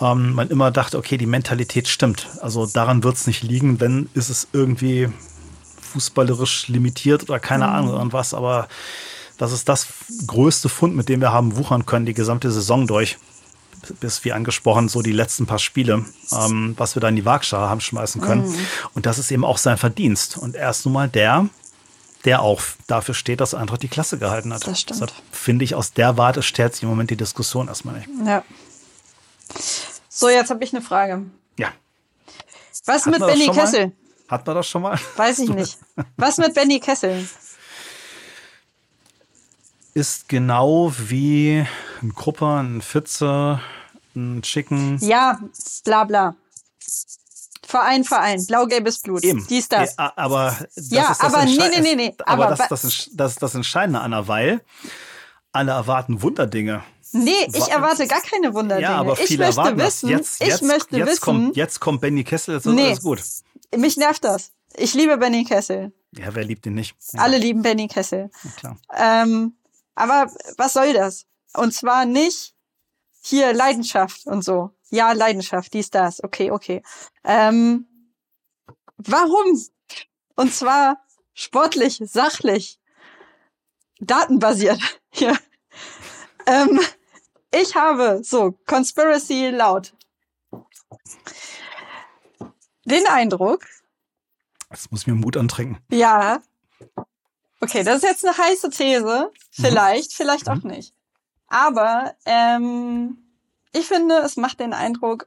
Ähm, man immer dachte, okay, die Mentalität stimmt. Also daran wird es nicht liegen, wenn ist es irgendwie fußballerisch limitiert oder keine mhm. Ahnung irgendwas, aber das ist das größte Fund, mit dem wir haben wuchern können, die gesamte Saison durch. Bis wie angesprochen, so die letzten paar Spiele, ähm, was wir da in die Waagschale haben schmeißen können. Mhm. Und das ist eben auch sein Verdienst. Und er ist nun mal der, der auch dafür steht, dass Eintracht die Klasse gehalten hat. Das stimmt. Deshalb finde ich, aus der Warte stellt sich im Moment die Diskussion erstmal nicht. Ja. So, jetzt habe ich eine Frage. Ja. Was Hat mit Benny Kessel? Mal? Hat man das schon mal? Weiß ich nicht. Was mit Benny Kessel? (laughs) Ist genau wie ein Krupper, ein Fitze, ein Chicken. Ja, bla bla. Verein, Verein, blau-gelbes Blut. Eben. Dies, das. Ja, aber das ja, ist das aber nee, nee, nee, nee. Aber, aber das, das, ist, das das Entscheidende, Anna, weil alle erwarten Wunderdinge. Nee, ich erwarte gar keine Wunderdinge. Ja, aber viele ich erwarten wissen, das. Jetzt, jetzt, ich möchte jetzt wissen, kommt, jetzt kommt Benny Kessel, jetzt ist nee, alles gut. Mich nervt das. Ich liebe Benny Kessel. Ja, wer liebt ihn nicht? Ja. Alle lieben Benny Kessel. Ja, klar. Ähm, aber was soll das? Und zwar nicht hier Leidenschaft und so. Ja, Leidenschaft, dies, das. Okay, okay. Ähm, warum? Und zwar sportlich, sachlich, datenbasiert. (laughs) Hier. ähm, ich habe so Conspiracy laut den Eindruck. Das muss mir Mut antrinken. Ja. Okay, das ist jetzt eine heiße These. Vielleicht, mhm. vielleicht auch mhm. nicht. Aber ähm, ich finde, es macht den Eindruck,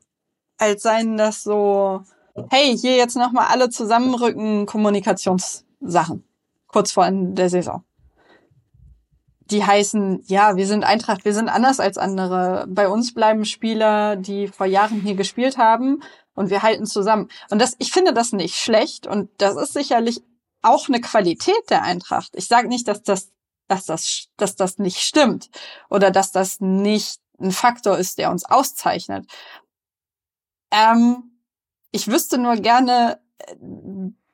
als seien das so, hey, hier jetzt nochmal alle zusammenrücken, Kommunikationssachen. Kurz vor der Saison. Die heißen, ja, wir sind Eintracht, wir sind anders als andere. Bei uns bleiben Spieler, die vor Jahren hier gespielt haben und wir halten zusammen. Und das, ich finde das nicht schlecht und das ist sicherlich auch eine Qualität der Eintracht. Ich sage nicht, dass das, dass das, dass das nicht stimmt oder dass das nicht ein Faktor ist, der uns auszeichnet. Ähm, ich wüsste nur gerne äh,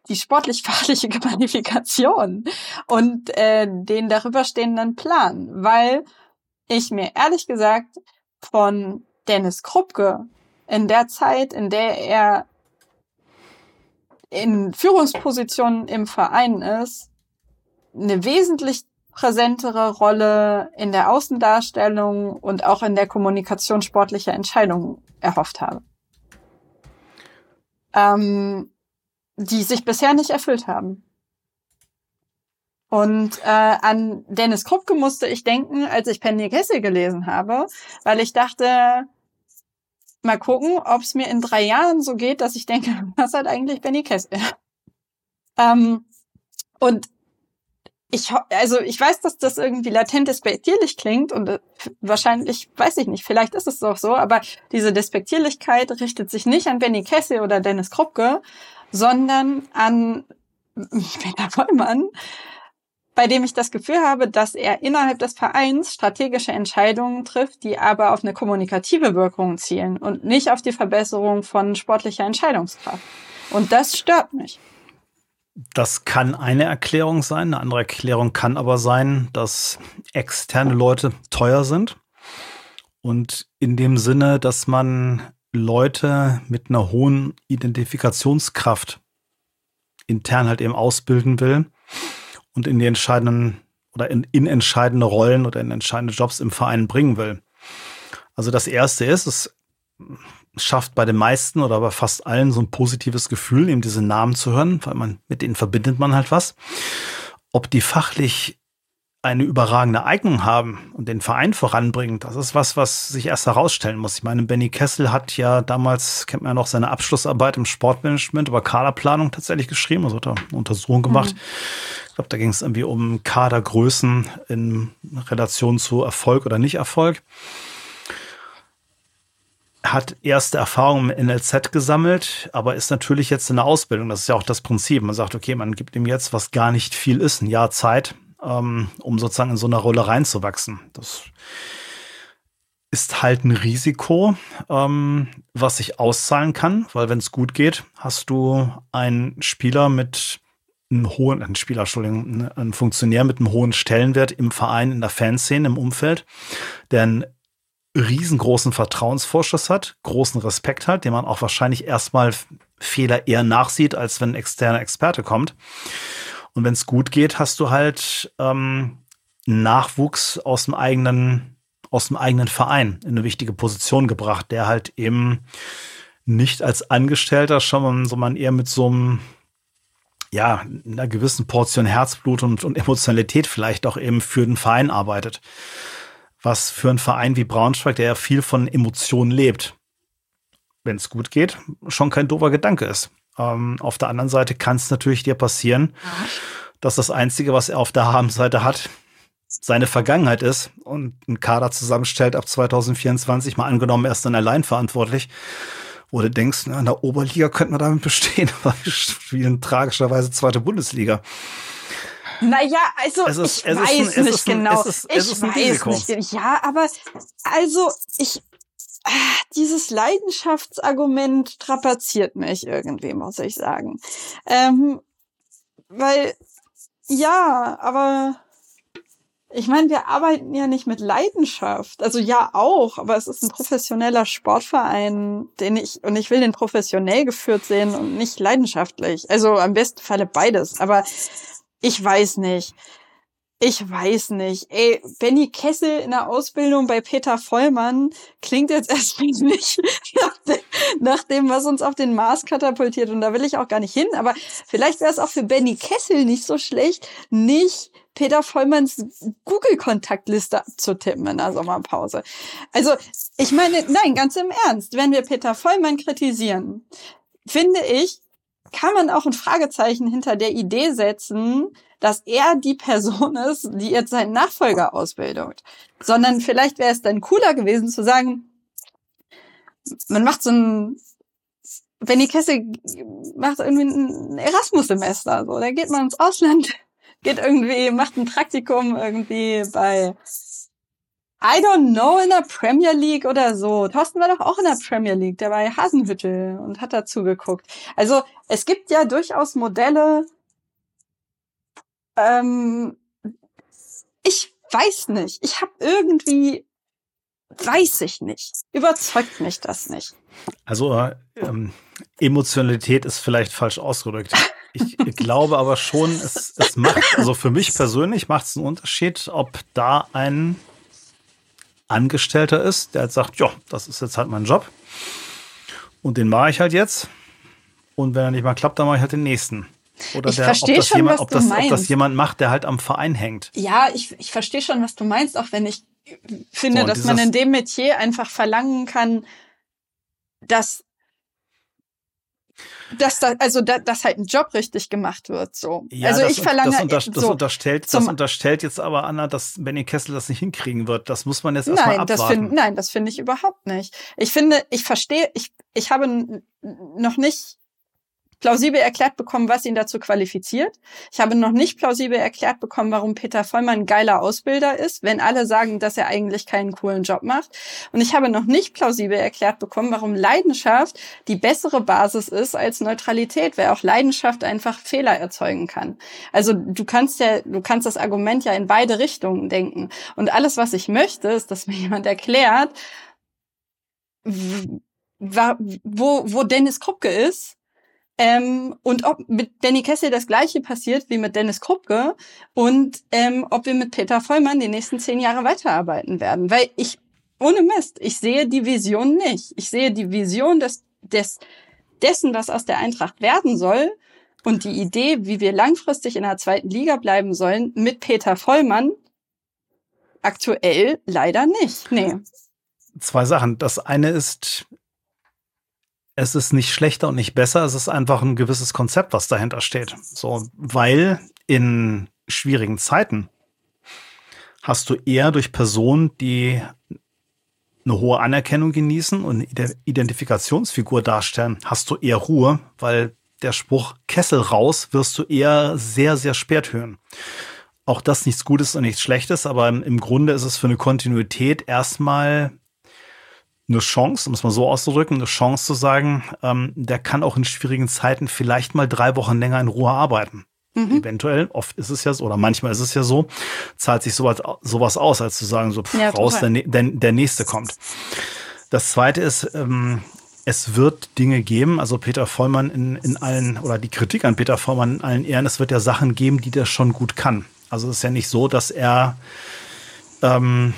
die sportlich-fachliche (laughs) Qualifikation und äh, den darüber stehenden Plan, weil ich mir ehrlich gesagt von Dennis Krupke in der Zeit, in der er in Führungspositionen im Verein ist, eine wesentlich präsentere Rolle in der Außendarstellung und auch in der Kommunikation sportlicher Entscheidungen erhofft habe. Ähm, die sich bisher nicht erfüllt haben. Und äh, an Dennis Krupke musste ich denken, als ich Penny Kessel gelesen habe, weil ich dachte, mal gucken, ob es mir in drei Jahren so geht, dass ich denke, (laughs) was hat eigentlich Benny Kessel? ähm, und ich, also ich weiß, dass das irgendwie latent despektierlich klingt und äh, wahrscheinlich, weiß ich nicht, vielleicht ist es doch so, aber diese Despektierlichkeit richtet sich nicht an Benny Kessel oder Dennis Krupke, sondern an (laughs) Peter Vollmann, bei dem ich das Gefühl habe, dass er innerhalb des Vereins strategische Entscheidungen trifft, die aber auf eine kommunikative Wirkung zielen und nicht auf die Verbesserung von sportlicher Entscheidungskraft. Und das stört mich. Das kann eine Erklärung sein. Eine andere Erklärung kann aber sein, dass externe Leute teuer sind. Und in dem Sinne, dass man Leute mit einer hohen Identifikationskraft intern halt eben ausbilden will und in die entscheidenden oder in, in entscheidende Rollen oder in entscheidende Jobs im Verein bringen will. Also das erste ist, es schafft bei den meisten oder bei fast allen so ein positives Gefühl, eben diese Namen zu hören, weil man mit denen verbindet man halt was. Ob die fachlich eine überragende Eignung haben und den Verein voranbringen, das ist was, was sich erst herausstellen muss. Ich meine, Benny Kessel hat ja damals, kennt man ja noch, seine Abschlussarbeit im Sportmanagement über Kaderplanung tatsächlich geschrieben, also hat er eine Untersuchung gemacht. Mhm. Ich glaube, da ging es irgendwie um Kadergrößen in Relation zu Erfolg oder Nicht-Erfolg. Hat erste Erfahrungen im NLZ gesammelt, aber ist natürlich jetzt in der Ausbildung. Das ist ja auch das Prinzip. Man sagt, okay, man gibt ihm jetzt, was gar nicht viel ist, ein Jahr Zeit, ähm, um sozusagen in so eine Rolle reinzuwachsen. Das ist halt ein Risiko, ähm, was sich auszahlen kann, weil wenn es gut geht, hast du einen Spieler mit einem hohen, ein Spieler, Entschuldigung, ein Funktionär mit einem hohen Stellenwert im Verein, in der Fanszene, im Umfeld, der einen riesengroßen Vertrauensvorschuss hat, großen Respekt hat, den man auch wahrscheinlich erstmal Fehler eher nachsieht, als wenn ein externer Experte kommt. Und wenn es gut geht, hast du halt ähm, Nachwuchs aus dem eigenen aus dem eigenen Verein in eine wichtige Position gebracht, der halt eben nicht als Angestellter schon, sondern eher mit so einem, ja, einer gewissen Portion Herzblut und, und Emotionalität vielleicht auch eben für den Verein arbeitet. Was für einen Verein wie Braunschweig, der ja viel von Emotionen lebt, wenn es gut geht, schon kein doofer Gedanke ist. Ähm, auf der anderen Seite kann es natürlich dir passieren, dass das Einzige, was er auf der Habenseite hat, seine Vergangenheit ist und einen Kader zusammenstellt ab 2024, mal angenommen, er ist dann allein verantwortlich, wo du denkst, na, in der Oberliga könnte man damit bestehen, (laughs) weil wir spielen tragischerweise zweite Bundesliga. Naja, also ist, ich weiß ein, nicht genau. Ist, ich weiß nicht. Ja, aber also ich ah, dieses Leidenschaftsargument trapaziert mich irgendwie, muss ich sagen. Ähm, weil ja, aber ich meine, wir arbeiten ja nicht mit Leidenschaft. Also ja auch, aber es ist ein professioneller Sportverein, den ich, und ich will den professionell geführt sehen und nicht leidenschaftlich. Also am besten Falle beides. Aber ich weiß nicht. Ich weiß nicht. Ey, Benny Kessel in der Ausbildung bei Peter Vollmann klingt jetzt (laughs) erstmal nicht nach dem, nach dem, was uns auf den Mars katapultiert. Und da will ich auch gar nicht hin. Aber vielleicht wäre es auch für Benny Kessel nicht so schlecht, nicht Peter Vollmanns Google-Kontaktliste abzutippen in der Sommerpause. Also, ich meine, nein, ganz im Ernst, wenn wir Peter Vollmann kritisieren, finde ich, kann man auch ein Fragezeichen hinter der Idee setzen, dass er die Person (laughs) ist, die jetzt seinen Nachfolger ausbildet. Sondern vielleicht wäre es dann cooler gewesen zu sagen, man macht so ein Benny Kessel macht irgendwie ein Erasmus-Semester, so, da geht man ins Ausland, (laughs) geht irgendwie, macht ein Praktikum irgendwie bei I don't know, in der Premier League oder so. Thorsten war doch auch in der Premier League, der war Hasenhüttel und hat dazu geguckt. Also es gibt ja durchaus Modelle. Ähm, ich weiß nicht. Ich habe irgendwie, weiß ich nicht. Überzeugt mich das nicht. Also ähm, Emotionalität ist vielleicht falsch ausgedrückt. Ich (laughs) glaube aber schon, es, es macht, also für mich persönlich macht es einen Unterschied, ob da ein Angestellter ist, der halt sagt, ja, das ist jetzt halt mein Job. Und den mache ich halt jetzt. Und wenn er nicht mal klappt, dann mache ich halt den nächsten. Oder ich der, ob, das schon, jemand, ob, das, ob das jemand macht, der halt am Verein hängt. Ja, ich, ich verstehe schon, was du meinst, auch wenn ich finde, so, dass man in dem Metier einfach verlangen kann, dass dass da, also da, dass halt ein Job richtig gemacht wird. So. Ja, also das, ich verlange. Das, unter, das, so unterstellt, das unterstellt jetzt aber Anna, dass Benny Kessel das nicht hinkriegen wird. Das muss man jetzt erstmal abwarten. Das find, nein, das finde ich überhaupt nicht. Ich finde, ich verstehe, ich, ich habe noch nicht plausibel erklärt bekommen, was ihn dazu qualifiziert. Ich habe noch nicht plausibel erklärt bekommen, warum Peter Vollmann ein geiler Ausbilder ist, wenn alle sagen, dass er eigentlich keinen coolen Job macht. Und ich habe noch nicht plausibel erklärt bekommen, warum Leidenschaft die bessere Basis ist als Neutralität, weil auch Leidenschaft einfach Fehler erzeugen kann. Also du kannst ja, du kannst das Argument ja in beide Richtungen denken. Und alles, was ich möchte, ist, dass mir jemand erklärt, wo, wo Dennis Krupke ist ähm, und ob mit Danny Kessel das gleiche passiert wie mit Dennis Krupke und ähm, ob wir mit Peter Vollmann die nächsten zehn Jahre weiterarbeiten werden. Weil ich, ohne Mist, ich sehe die Vision nicht. Ich sehe die Vision des, des, dessen, was aus der Eintracht werden soll und die Idee, wie wir langfristig in der zweiten Liga bleiben sollen, mit Peter Vollmann aktuell leider nicht. Nee. Zwei Sachen. Das eine ist, es ist nicht schlechter und nicht besser, es ist einfach ein gewisses Konzept, was dahinter steht. So, weil in schwierigen Zeiten hast du eher durch Personen, die eine hohe Anerkennung genießen und eine Identifikationsfigur darstellen, hast du eher Ruhe, weil der Spruch Kessel raus wirst du eher sehr, sehr spät hören. Auch das nichts Gutes und nichts Schlechtes, aber im Grunde ist es für eine Kontinuität erstmal eine Chance, um es mal so auszudrücken, eine Chance zu sagen, ähm, der kann auch in schwierigen Zeiten vielleicht mal drei Wochen länger in Ruhe arbeiten. Mhm. Eventuell, oft ist es ja so, oder manchmal ist es ja so, zahlt sich sowas, sowas aus, als zu sagen, so pff, ja, raus, der, der, der nächste kommt. Das zweite ist, ähm, es wird Dinge geben, also Peter Vollmann in, in allen, oder die Kritik an Peter Vollmann in allen Ehren, es wird ja Sachen geben, die der schon gut kann. Also es ist ja nicht so, dass er ähm,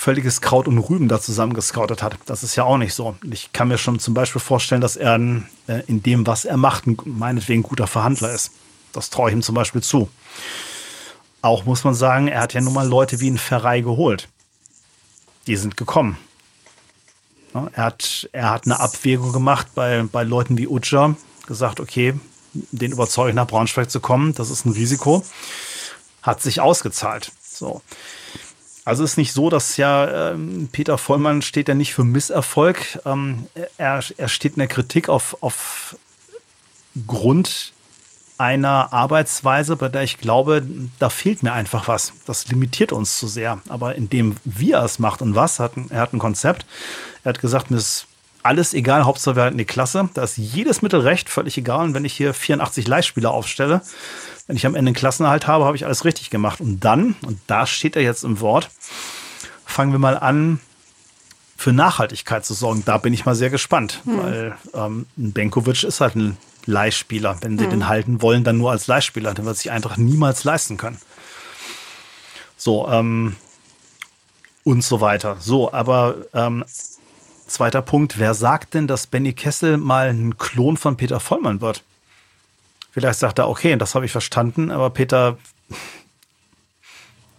völliges Kraut und Rüben da zusammengescoutet hat. Das ist ja auch nicht so. Ich kann mir schon zum Beispiel vorstellen, dass er in, äh, in dem, was er macht, ein, meinetwegen guter Verhandler ist. Das traue ich ihm zum Beispiel zu. Auch muss man sagen, er hat ja nun mal Leute wie ein Ferrei geholt. Die sind gekommen. Ja, er, hat, er hat eine Abwägung gemacht bei, bei Leuten wie Uja, gesagt, okay, den überzeuge ich nach Braunschweig zu kommen, das ist ein Risiko. Hat sich ausgezahlt. So. Also ist nicht so, dass ja ähm, Peter Vollmann steht ja nicht für Misserfolg. Ähm, er, er steht in der Kritik auf, auf Grund einer Arbeitsweise, bei der ich glaube, da fehlt mir einfach was. Das limitiert uns zu sehr. Aber in dem, wie er es macht und was, hat, er hat ein Konzept. Er hat gesagt, mir ist alles egal, Hauptsache wir halten die Klasse. Da ist jedes Mittel recht, völlig egal. Und wenn ich hier 84 Leihspieler aufstelle, wenn ich am Ende einen Klassenerhalt habe, habe ich alles richtig gemacht. Und dann, und da steht er jetzt im Wort, fangen wir mal an, für Nachhaltigkeit zu sorgen. Da bin ich mal sehr gespannt, hm. weil ähm, ein Benkovic ist halt ein Leihspieler. Wenn sie hm. den halten wollen, dann nur als Leihspieler. Den wird sich einfach niemals leisten können. So, ähm, und so weiter. So, aber ähm, zweiter Punkt, wer sagt denn, dass Benny Kessel mal ein Klon von Peter Vollmann wird? Vielleicht sagt er, okay, das habe ich verstanden, aber Peter,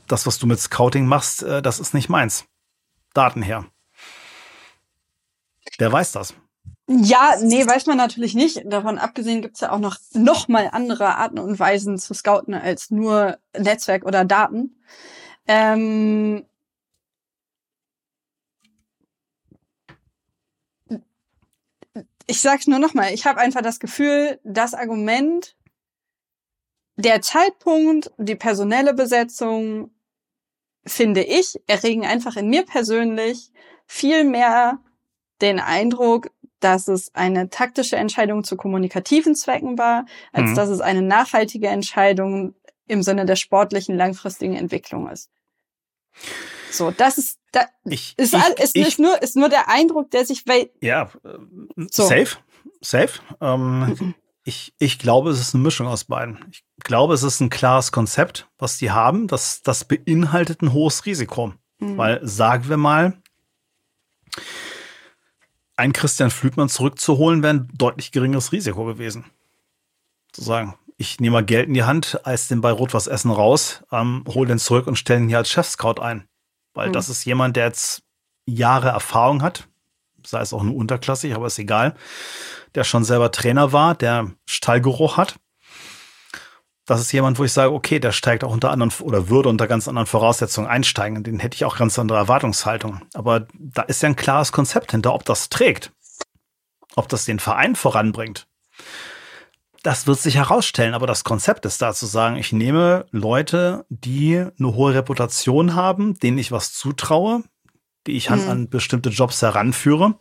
das, was du mit Scouting machst, äh, das ist nicht meins. Daten her. Der weiß das. Ja, nee, weiß man natürlich nicht. Davon abgesehen gibt es ja auch noch, noch mal andere Arten und Weisen zu scouten als nur Netzwerk oder Daten. Ähm ich sag's nur nochmal, ich habe einfach das Gefühl, das Argument, der Zeitpunkt, die personelle Besetzung, finde ich, erregen einfach in mir persönlich viel mehr den Eindruck, dass es eine taktische Entscheidung zu kommunikativen Zwecken war, als mhm. dass es eine nachhaltige Entscheidung im Sinne der sportlichen langfristigen Entwicklung ist. So, das ist, da, ich, ist, ich, ist, ich, nur, ist nur der Eindruck, der sich, weil. Ja, so. safe, safe. Ähm, mhm. ich, ich glaube, es ist eine Mischung aus beiden. Ich glaube, es ist ein klares Konzept, was die haben. Das, das beinhaltet ein hohes Risiko. Mhm. Weil, sagen wir mal, ein Christian Flügmann zurückzuholen, wäre ein deutlich geringeres Risiko gewesen. Zu sagen, ich nehme mal Geld in die Hand, eis den bei Rot was Essen raus, ähm, hol den zurück und stelle ihn hier als Chefscout ein. Weil mhm. das ist jemand, der jetzt Jahre Erfahrung hat, sei es auch nur unterklassig, aber ist egal, der schon selber Trainer war, der Stallgeruch hat. Das ist jemand, wo ich sage, okay, der steigt auch unter anderen oder würde unter ganz anderen Voraussetzungen einsteigen. Den hätte ich auch ganz andere Erwartungshaltung. Aber da ist ja ein klares Konzept hinter, ob das trägt, ob das den Verein voranbringt. Das wird sich herausstellen, aber das Konzept ist da zu sagen, ich nehme Leute, die eine hohe Reputation haben, denen ich was zutraue, die ich mhm. an, bestimmte Jobs heranführe.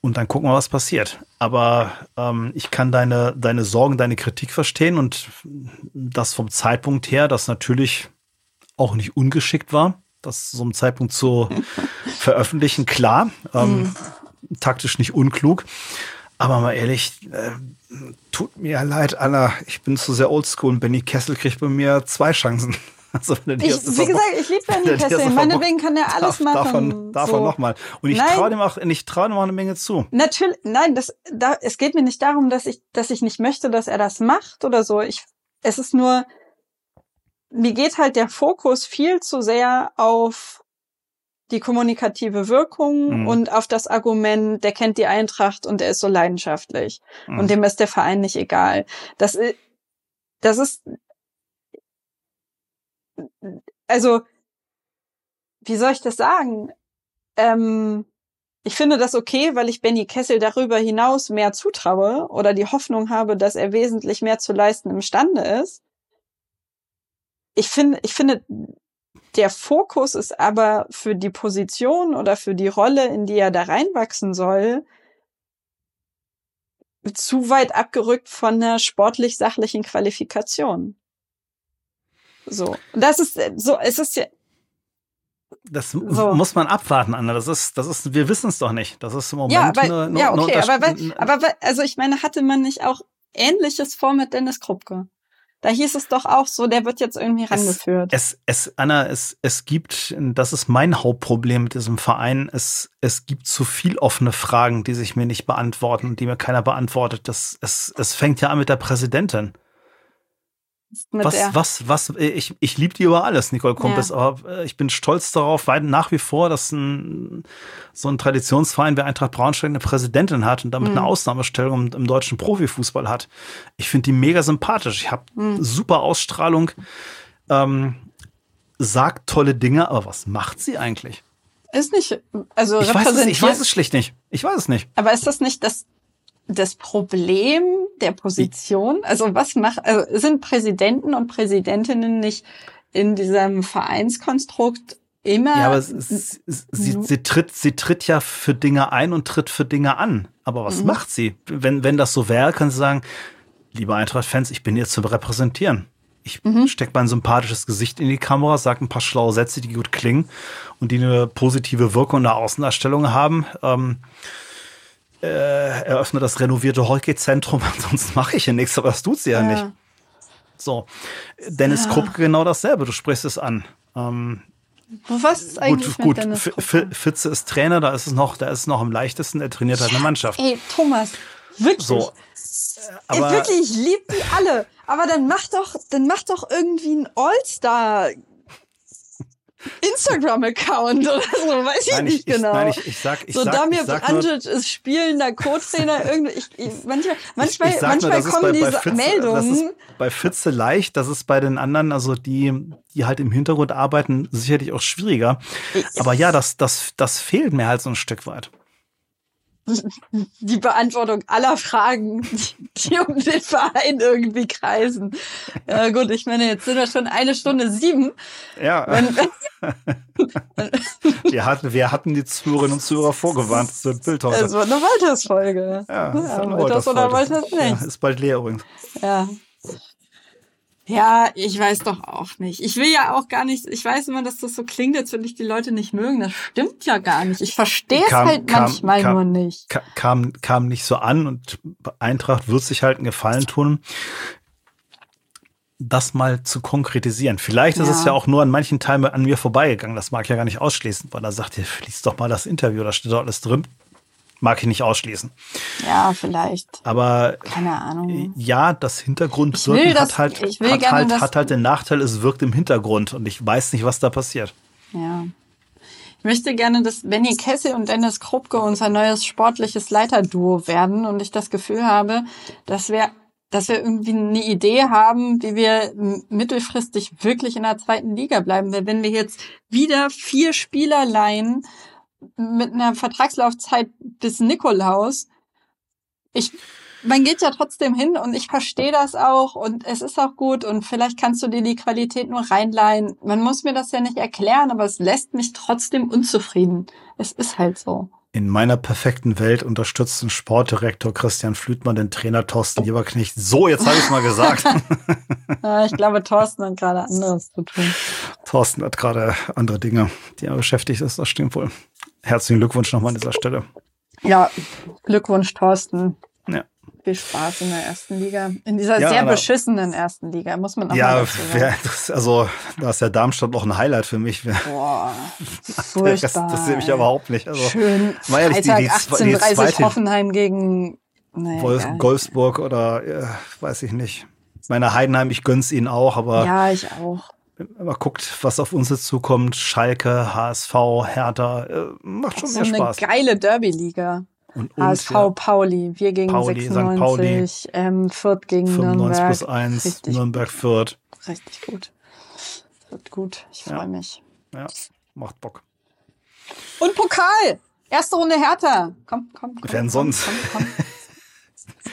Und dann gucken wir, was passiert. Aber ähm, ich kann deine, deine Sorgen, deine Kritik verstehen und das vom Zeitpunkt her, das natürlich auch nicht ungeschickt war, das so einem Zeitpunkt zu (laughs) veröffentlichen, klar. Ähm, mhm. Taktisch nicht unklug. Aber mal ehrlich, äh, tut mir leid, Anna, ich bin zu sehr oldschool und Benny Kessel kriegt bei mir zwei Chancen. (laughs) Also, ich, wie gesagt, ich liebe Benny (laughs) Kessel. Meinetwegen kann er alles darf, machen. Davon, davon so. nochmal. Und ich traue dem auch, ich traue dem auch eine Menge zu. Natürlich, nein, das, da, es geht mir nicht darum, dass ich, dass ich nicht möchte, dass er das macht oder so. Ich, es ist nur, mir geht halt der Fokus viel zu sehr auf die kommunikative Wirkung mhm. und auf das Argument, der kennt die Eintracht und er ist so leidenschaftlich mhm. und dem ist der Verein nicht egal. Das, das ist, also wie soll ich das sagen? Ähm, ich finde das okay, weil ich Benny Kessel darüber hinaus mehr zutraue oder die Hoffnung habe, dass er wesentlich mehr zu leisten imstande ist. Ich finde, ich finde, der Fokus ist aber für die Position oder für die Rolle, in die er da reinwachsen soll, zu weit abgerückt von der sportlich-sachlichen Qualifikation. So. Das ist so, es ist ja, das so. muss man abwarten, Anna. Das ist, das ist, wir wissen es doch nicht. Das ist im Moment ja, aber, eine, ja, okay, aber, aber, also ich meine, hatte man nicht auch Ähnliches vor mit Dennis Krupke? Da hieß es doch auch so, der wird jetzt irgendwie rangeführt. Es, es, es Anna, es, es gibt, das ist mein Hauptproblem mit diesem Verein. Es, es gibt zu viel offene Fragen, die sich mir nicht beantworten und die mir keiner beantwortet. Das, es, es fängt ja an mit der Präsidentin was, was, was, äh, ich, ich liebe die über alles, Nicole Kumpis, ja. aber äh, ich bin stolz darauf, weil nach wie vor, dass ein, so ein Traditionsverein wie Eintracht Braunschweig eine Präsidentin hat und damit mhm. eine Ausnahmestellung im, im, deutschen Profifußball hat. Ich finde die mega sympathisch. Ich habe mhm. super Ausstrahlung, ähm, sagt tolle Dinge, aber was macht sie eigentlich? Ist nicht, also ich weiß, es, ich weiß es schlicht nicht. Ich weiß es nicht. Aber ist das nicht das das Problem der Position? Also was macht, also sind Präsidenten und Präsidentinnen nicht in diesem Vereinskonstrukt immer? Ja, aber es, es, es, sie, sie, tritt, sie tritt ja für Dinge ein und tritt für Dinge an. Aber was mhm. macht sie? Wenn, wenn das so wäre, kann sie sagen, liebe Eintracht-Fans, ich bin hier zu repräsentieren. Ich mhm. stecke mein sympathisches Gesicht in die Kamera, sage ein paar schlaue Sätze, die gut klingen und die eine positive Wirkung in der Außendarstellung haben. Ähm, äh, eröffne das renovierte Hockey-Zentrum, (laughs) ansonsten mache ich hier nichts, aber das tut sie ja, ja. nicht. So, Dennis ja. Krupp genau dasselbe, du sprichst es an. Ähm, was ist eigentlich gut, gut. Fitze ist Trainer, da ist es noch, da ist es noch am leichtesten, er trainiert halt eine Mannschaft. Ey, Thomas, wirklich. So. Aber, Ey, wirklich, ich liebe die alle. Aber dann mach doch, dann mach doch irgendwie ein All-Star Instagram-Account oder so, weiß ich nein, nicht ich, genau. Ich, nein, ich, ich sag, ich so, sag, Damir Brandic ist spielender Co-Trainer. Irgendwie, ich, ich, manchmal manchmal, ich, manchmal nur, kommen bei, diese bei Fitze, Meldungen. Das ist bei Fitze leicht, das ist bei den anderen, also die, die halt im Hintergrund arbeiten, sicherlich auch schwieriger. Aber ja, das, das, das fehlt mir halt so ein Stück weit die Beantwortung aller Fragen, die um den Verein irgendwie kreisen. Ja gut, ich meine, jetzt sind wir schon eine Stunde sieben. Ja. Wenn, (laughs) wir, hatten, wir hatten die Zuhörerinnen und Zuhörer vorgewarnt zu Bild heute. Es wird eine Walters-Folge. Ja, ja eine Walters oder Walters nicht. Ja, ist bald leer übrigens. Ja, ja, ich weiß doch auch nicht. Ich will ja auch gar nicht, ich weiß immer, dass das so klingt, als würde ich die Leute nicht mögen. Das stimmt ja gar nicht. Ich verstehe es halt kam, manchmal kam, nur nicht. Kam, kam nicht so an und Eintracht wird sich halt einen Gefallen tun, das mal zu konkretisieren. Vielleicht ist ja. es ja auch nur an manchen Teilen an mir vorbeigegangen. Das mag ich ja gar nicht ausschließen, weil er sagt, ihr lies doch mal das Interview, da steht doch alles drin mag ich nicht ausschließen. Ja, vielleicht. Aber keine Ahnung. Ja, das Hintergrundwirken hat halt, hat, gerne, halt, hat halt den Nachteil, es wirkt im Hintergrund und ich weiß nicht, was da passiert. Ja. Ich möchte gerne, dass Benny Kessel und Dennis Krupke unser neues sportliches Leiterduo werden und ich das Gefühl habe, dass wir dass wir irgendwie eine Idee haben, wie wir mittelfristig wirklich in der zweiten Liga bleiben. Weil wenn wir jetzt wieder vier Spieler leihen mit einer Vertragslaufzeit bis Nikolaus. Ich, man geht ja trotzdem hin und ich verstehe das auch und es ist auch gut und vielleicht kannst du dir die Qualität nur reinleihen. Man muss mir das ja nicht erklären, aber es lässt mich trotzdem unzufrieden. Es ist halt so. In meiner perfekten Welt unterstützt ein Sportdirektor Christian Flütmann den Trainer Thorsten Lieberknecht. So, jetzt habe ich es mal gesagt. (laughs) ja, ich glaube, Thorsten hat gerade anderes zu tun. Thorsten hat gerade andere Dinge, die er beschäftigt ist. Das stimmt wohl herzlichen Glückwunsch nochmal an dieser Stelle. Ja, Glückwunsch, Thorsten. Ja. Viel Spaß in der ersten Liga. In dieser ja, sehr beschissenen ersten Liga, muss man auch ja, mal dazu sagen. Ja, das, also da ist ja Darmstadt noch ein Highlight für mich. Boah, (laughs) furchtbar. das, das sehe ich überhaupt nicht. Also, Schön, Freitag die, die, 18.30 Hoffenheim gegen naja, Wolf, Golfsburg oder äh, weiß ich nicht. Meine Heidenheim, ich gönn's ihnen auch, aber. Ja, ich auch mal guckt, was auf uns jetzt zukommt, Schalke, HSV, Hertha, äh, macht schon mehr Spaß. Eine geile Derby-Liga. Und HSV, ja. Pauli, wir gegen Pauli, 96, St. Pauli, ähm, Fürth gegen 95 Nürnberg. plus 1, Richtig Nürnberg, Fürth. Richtig gut. Wird gut, ich freue ja. mich. Ja. Macht Bock. Und Pokal! Erste Runde härter. Komm, komm, komm. Wer denn sonst? Komm, komm, komm.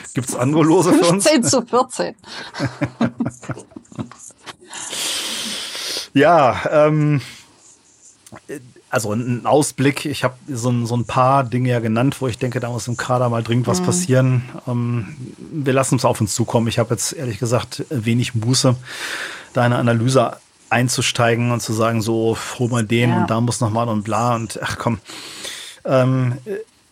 (laughs) Gibt's andere Lose für uns? 15 zu 14. (laughs) ja, ähm, also ein Ausblick. Ich habe so, so, ein paar Dinge ja genannt, wo ich denke, da muss im Kader mal dringend was mhm. passieren. Ähm, wir lassen es auf uns zukommen. Ich habe jetzt ehrlich gesagt wenig Muße, da eine Analyse einzusteigen und zu sagen, so hol mal den ja. und da muss noch mal und bla und ach komm. Ähm,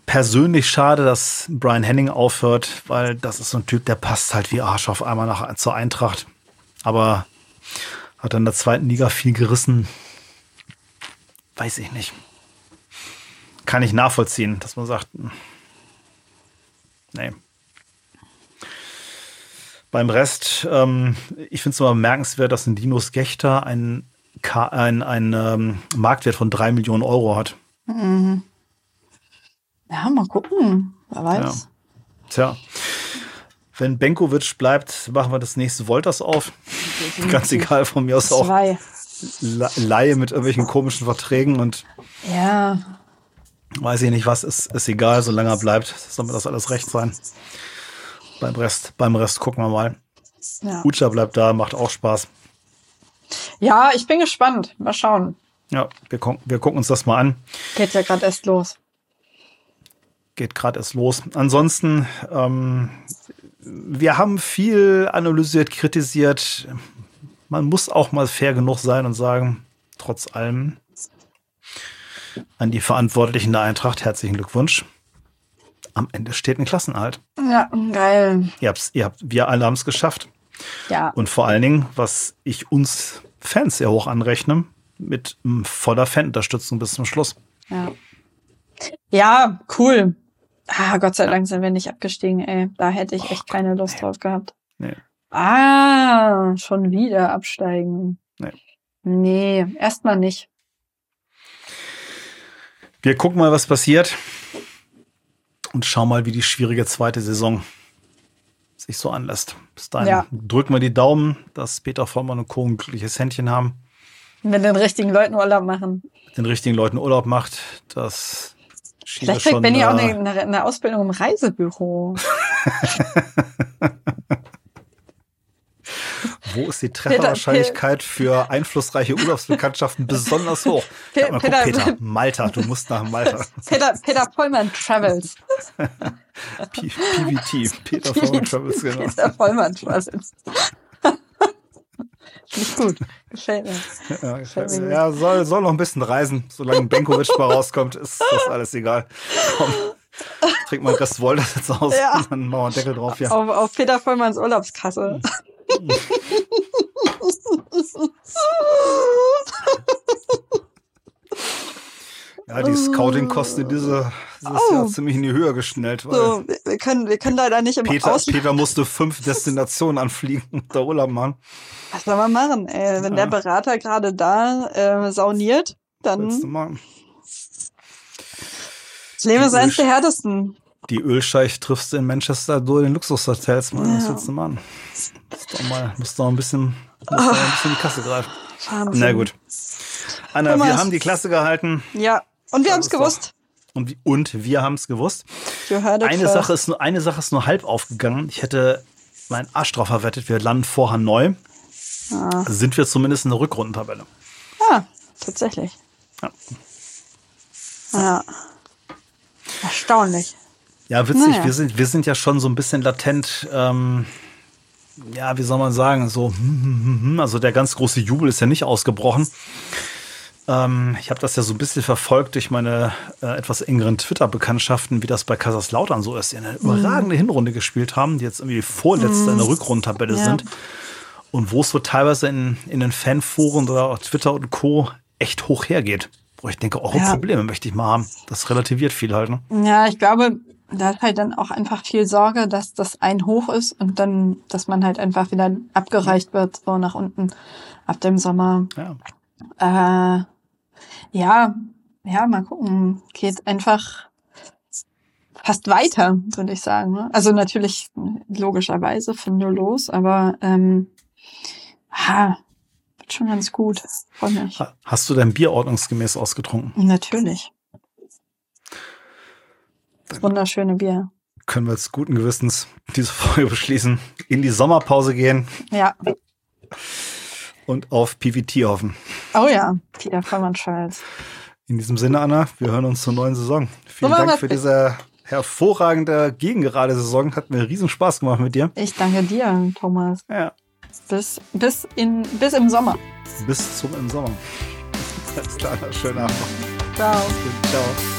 persönlich schade, dass Brian Henning aufhört, weil das ist so ein Typ, der passt halt wie Arsch auf einmal nach, zur Eintracht. Aber hat dann in der zweiten Liga viel gerissen. Weiß ich nicht. Kann ich nachvollziehen, dass man sagt, hm, nee. Beim Rest, ähm, ich finde es immer bemerkenswert, dass ein Dinos Gechter einen, ein, ein ähm, Marktwert von drei Millionen Euro hat. Mhm. Ja, mal gucken. Wer weiß. Ja. Tja. Wenn Benkovic bleibt, machen wir das nächste Wolters auf. Ganz egal, von mir aus Zwei. Laie mit irgendwelchen komischen Verträgen und ja. weiß ich nicht was, ist, ist egal, solange er bleibt, soll mir das alles recht sein. Beim Rest, beim Rest gucken wir mal. Ja. Ucha bleibt da, macht auch Spaß. Ja, ich bin gespannt. Mal schauen. Ja, wir, wir gucken uns das mal an. Geht ja gerade erst los geht gerade erst los. Ansonsten, ähm, wir haben viel analysiert, kritisiert. Man muss auch mal fair genug sein und sagen, trotz allem, an die Verantwortlichen der Eintracht herzlichen Glückwunsch. Am Ende steht ein Klassenhalt. Ja, geil. Ihr habt's, ihr habt, wir alle haben es geschafft. Ja. Und vor allen Dingen, was ich uns Fans sehr hoch anrechne, mit voller Fanunterstützung bis zum Schluss. Ja. Ja, cool. Ah, Gott sei Dank sind wir nicht abgestiegen, ey. Da hätte ich echt keine Lust nee. drauf gehabt. Nee. Ah, schon wieder absteigen. Nee. Nee, erstmal nicht. Wir gucken mal, was passiert. Und schauen mal, wie die schwierige zweite Saison sich so anlässt. Bis dahin ja. drücken wir die Daumen, dass Peter Vollmann und Co. ein glückliches Händchen haben. Mit den richtigen Leuten Urlaub machen. Mit den richtigen Leuten Urlaub macht, dass Vielleicht kriegt Benny auch eine, eine, eine, Ausbildung im Reisebüro. (laughs) (laughs) Wo ist die (laughs) Trefferwahrscheinlichkeit für einflussreiche Urlaubsbekanntschaften besonders hoch? Peter, mal, Peter, Peter, (laughs) Malta, du musst nach Malta. (laughs) Peter, Peter Pollmann Travels. PVT, Peter Pollmann Travels, genau. Peter Pollmann Travels. Nicht gut. Gefällt mir. Ja, Gefällt mir. ja soll, soll noch ein bisschen reisen. Solange Benkovic mal rauskommt, ist das alles egal. Komm, trink mal das Wollers jetzt aus ja. und dann machen wir einen Deckel drauf. Ja. Auf, auf Peter Vollmanns Urlaubskasse. Ja, die Scouting-Kosten diese dieses oh. Jahr ziemlich in die Höhe geschnellt. Weil so, wir, können, wir können leider nicht im Peter, Ausland Peter musste fünf Destinationen anfliegen (laughs) und da Urlaub machen. Was soll man machen, ey? Wenn ja. der Berater gerade da äh, sauniert, dann. Das Leben ist eines der härtesten. Die Ölscheich triffst du in Manchester durch den Luxushotels, Mann. Ja. Was willst du machen? Musst doch mal, musst doch ein bisschen, musst oh. ein bisschen in die Kasse greifen. Wahnsinn. Na gut. Anna, Thomas. wir haben die Klasse gehalten. Ja, und wir haben es gewusst. Und, und wir haben es gewusst. Eine Sache, ist nur, eine Sache ist nur halb aufgegangen. Ich hätte meinen Arsch drauf verwettet, wir landen vorher neu. Ah. Sind wir zumindest in der Rückrundentabelle. Ah, tatsächlich. Ja. Ja. Erstaunlich. Ja, witzig. Naja. Wir, sind, wir sind ja schon so ein bisschen latent, ähm, ja, wie soll man sagen, so, hm, hm, hm, also der ganz große Jubel ist ja nicht ausgebrochen. Ähm, ich habe das ja so ein bisschen verfolgt durch meine äh, etwas engeren Twitter-Bekanntschaften, wie das bei Kaiserslautern so ist, die eine mhm. überragende Hinrunde gespielt haben, die jetzt irgendwie vorletzte mhm. in der Rückrundentabelle ja. sind. Und wo es so teilweise in, in den Fanforen oder auch Twitter und Co. echt hoch hergeht. Wo ich denke, oh, ja. Probleme möchte ich mal haben. Das relativiert viel halt. Ne? Ja, ich glaube, da hat halt dann auch einfach viel Sorge, dass das ein Hoch ist und dann, dass man halt einfach wieder abgereicht wird, so nach unten ab dem Sommer. Ja. Äh, ja, ja, mal gucken. Geht einfach fast weiter, würde ich sagen. Ne? Also natürlich logischerweise von nur los, aber ähm, ha, schmeckt schon ganz gut. Freut mich. Hast du dein Bier ordnungsgemäß ausgetrunken? Natürlich. Das wunderschöne Bier. Können wir jetzt guten Gewissens diese Folge beschließen, in die Sommerpause gehen. Ja. Und auf PVT hoffen. Oh ja, Peter Vollmann-Scholz. In diesem Sinne, Anna, wir hören uns zur neuen Saison. Vielen so Dank für diese hervorragende gegengerade Saison. Hat mir riesen Spaß gemacht mit dir. Ich danke dir, Thomas. Ja. Bis, bis, in, bis im Sommer. Bis zum im Sommer. (laughs) Alles klar, schönen Abend. Ciao. Ciao.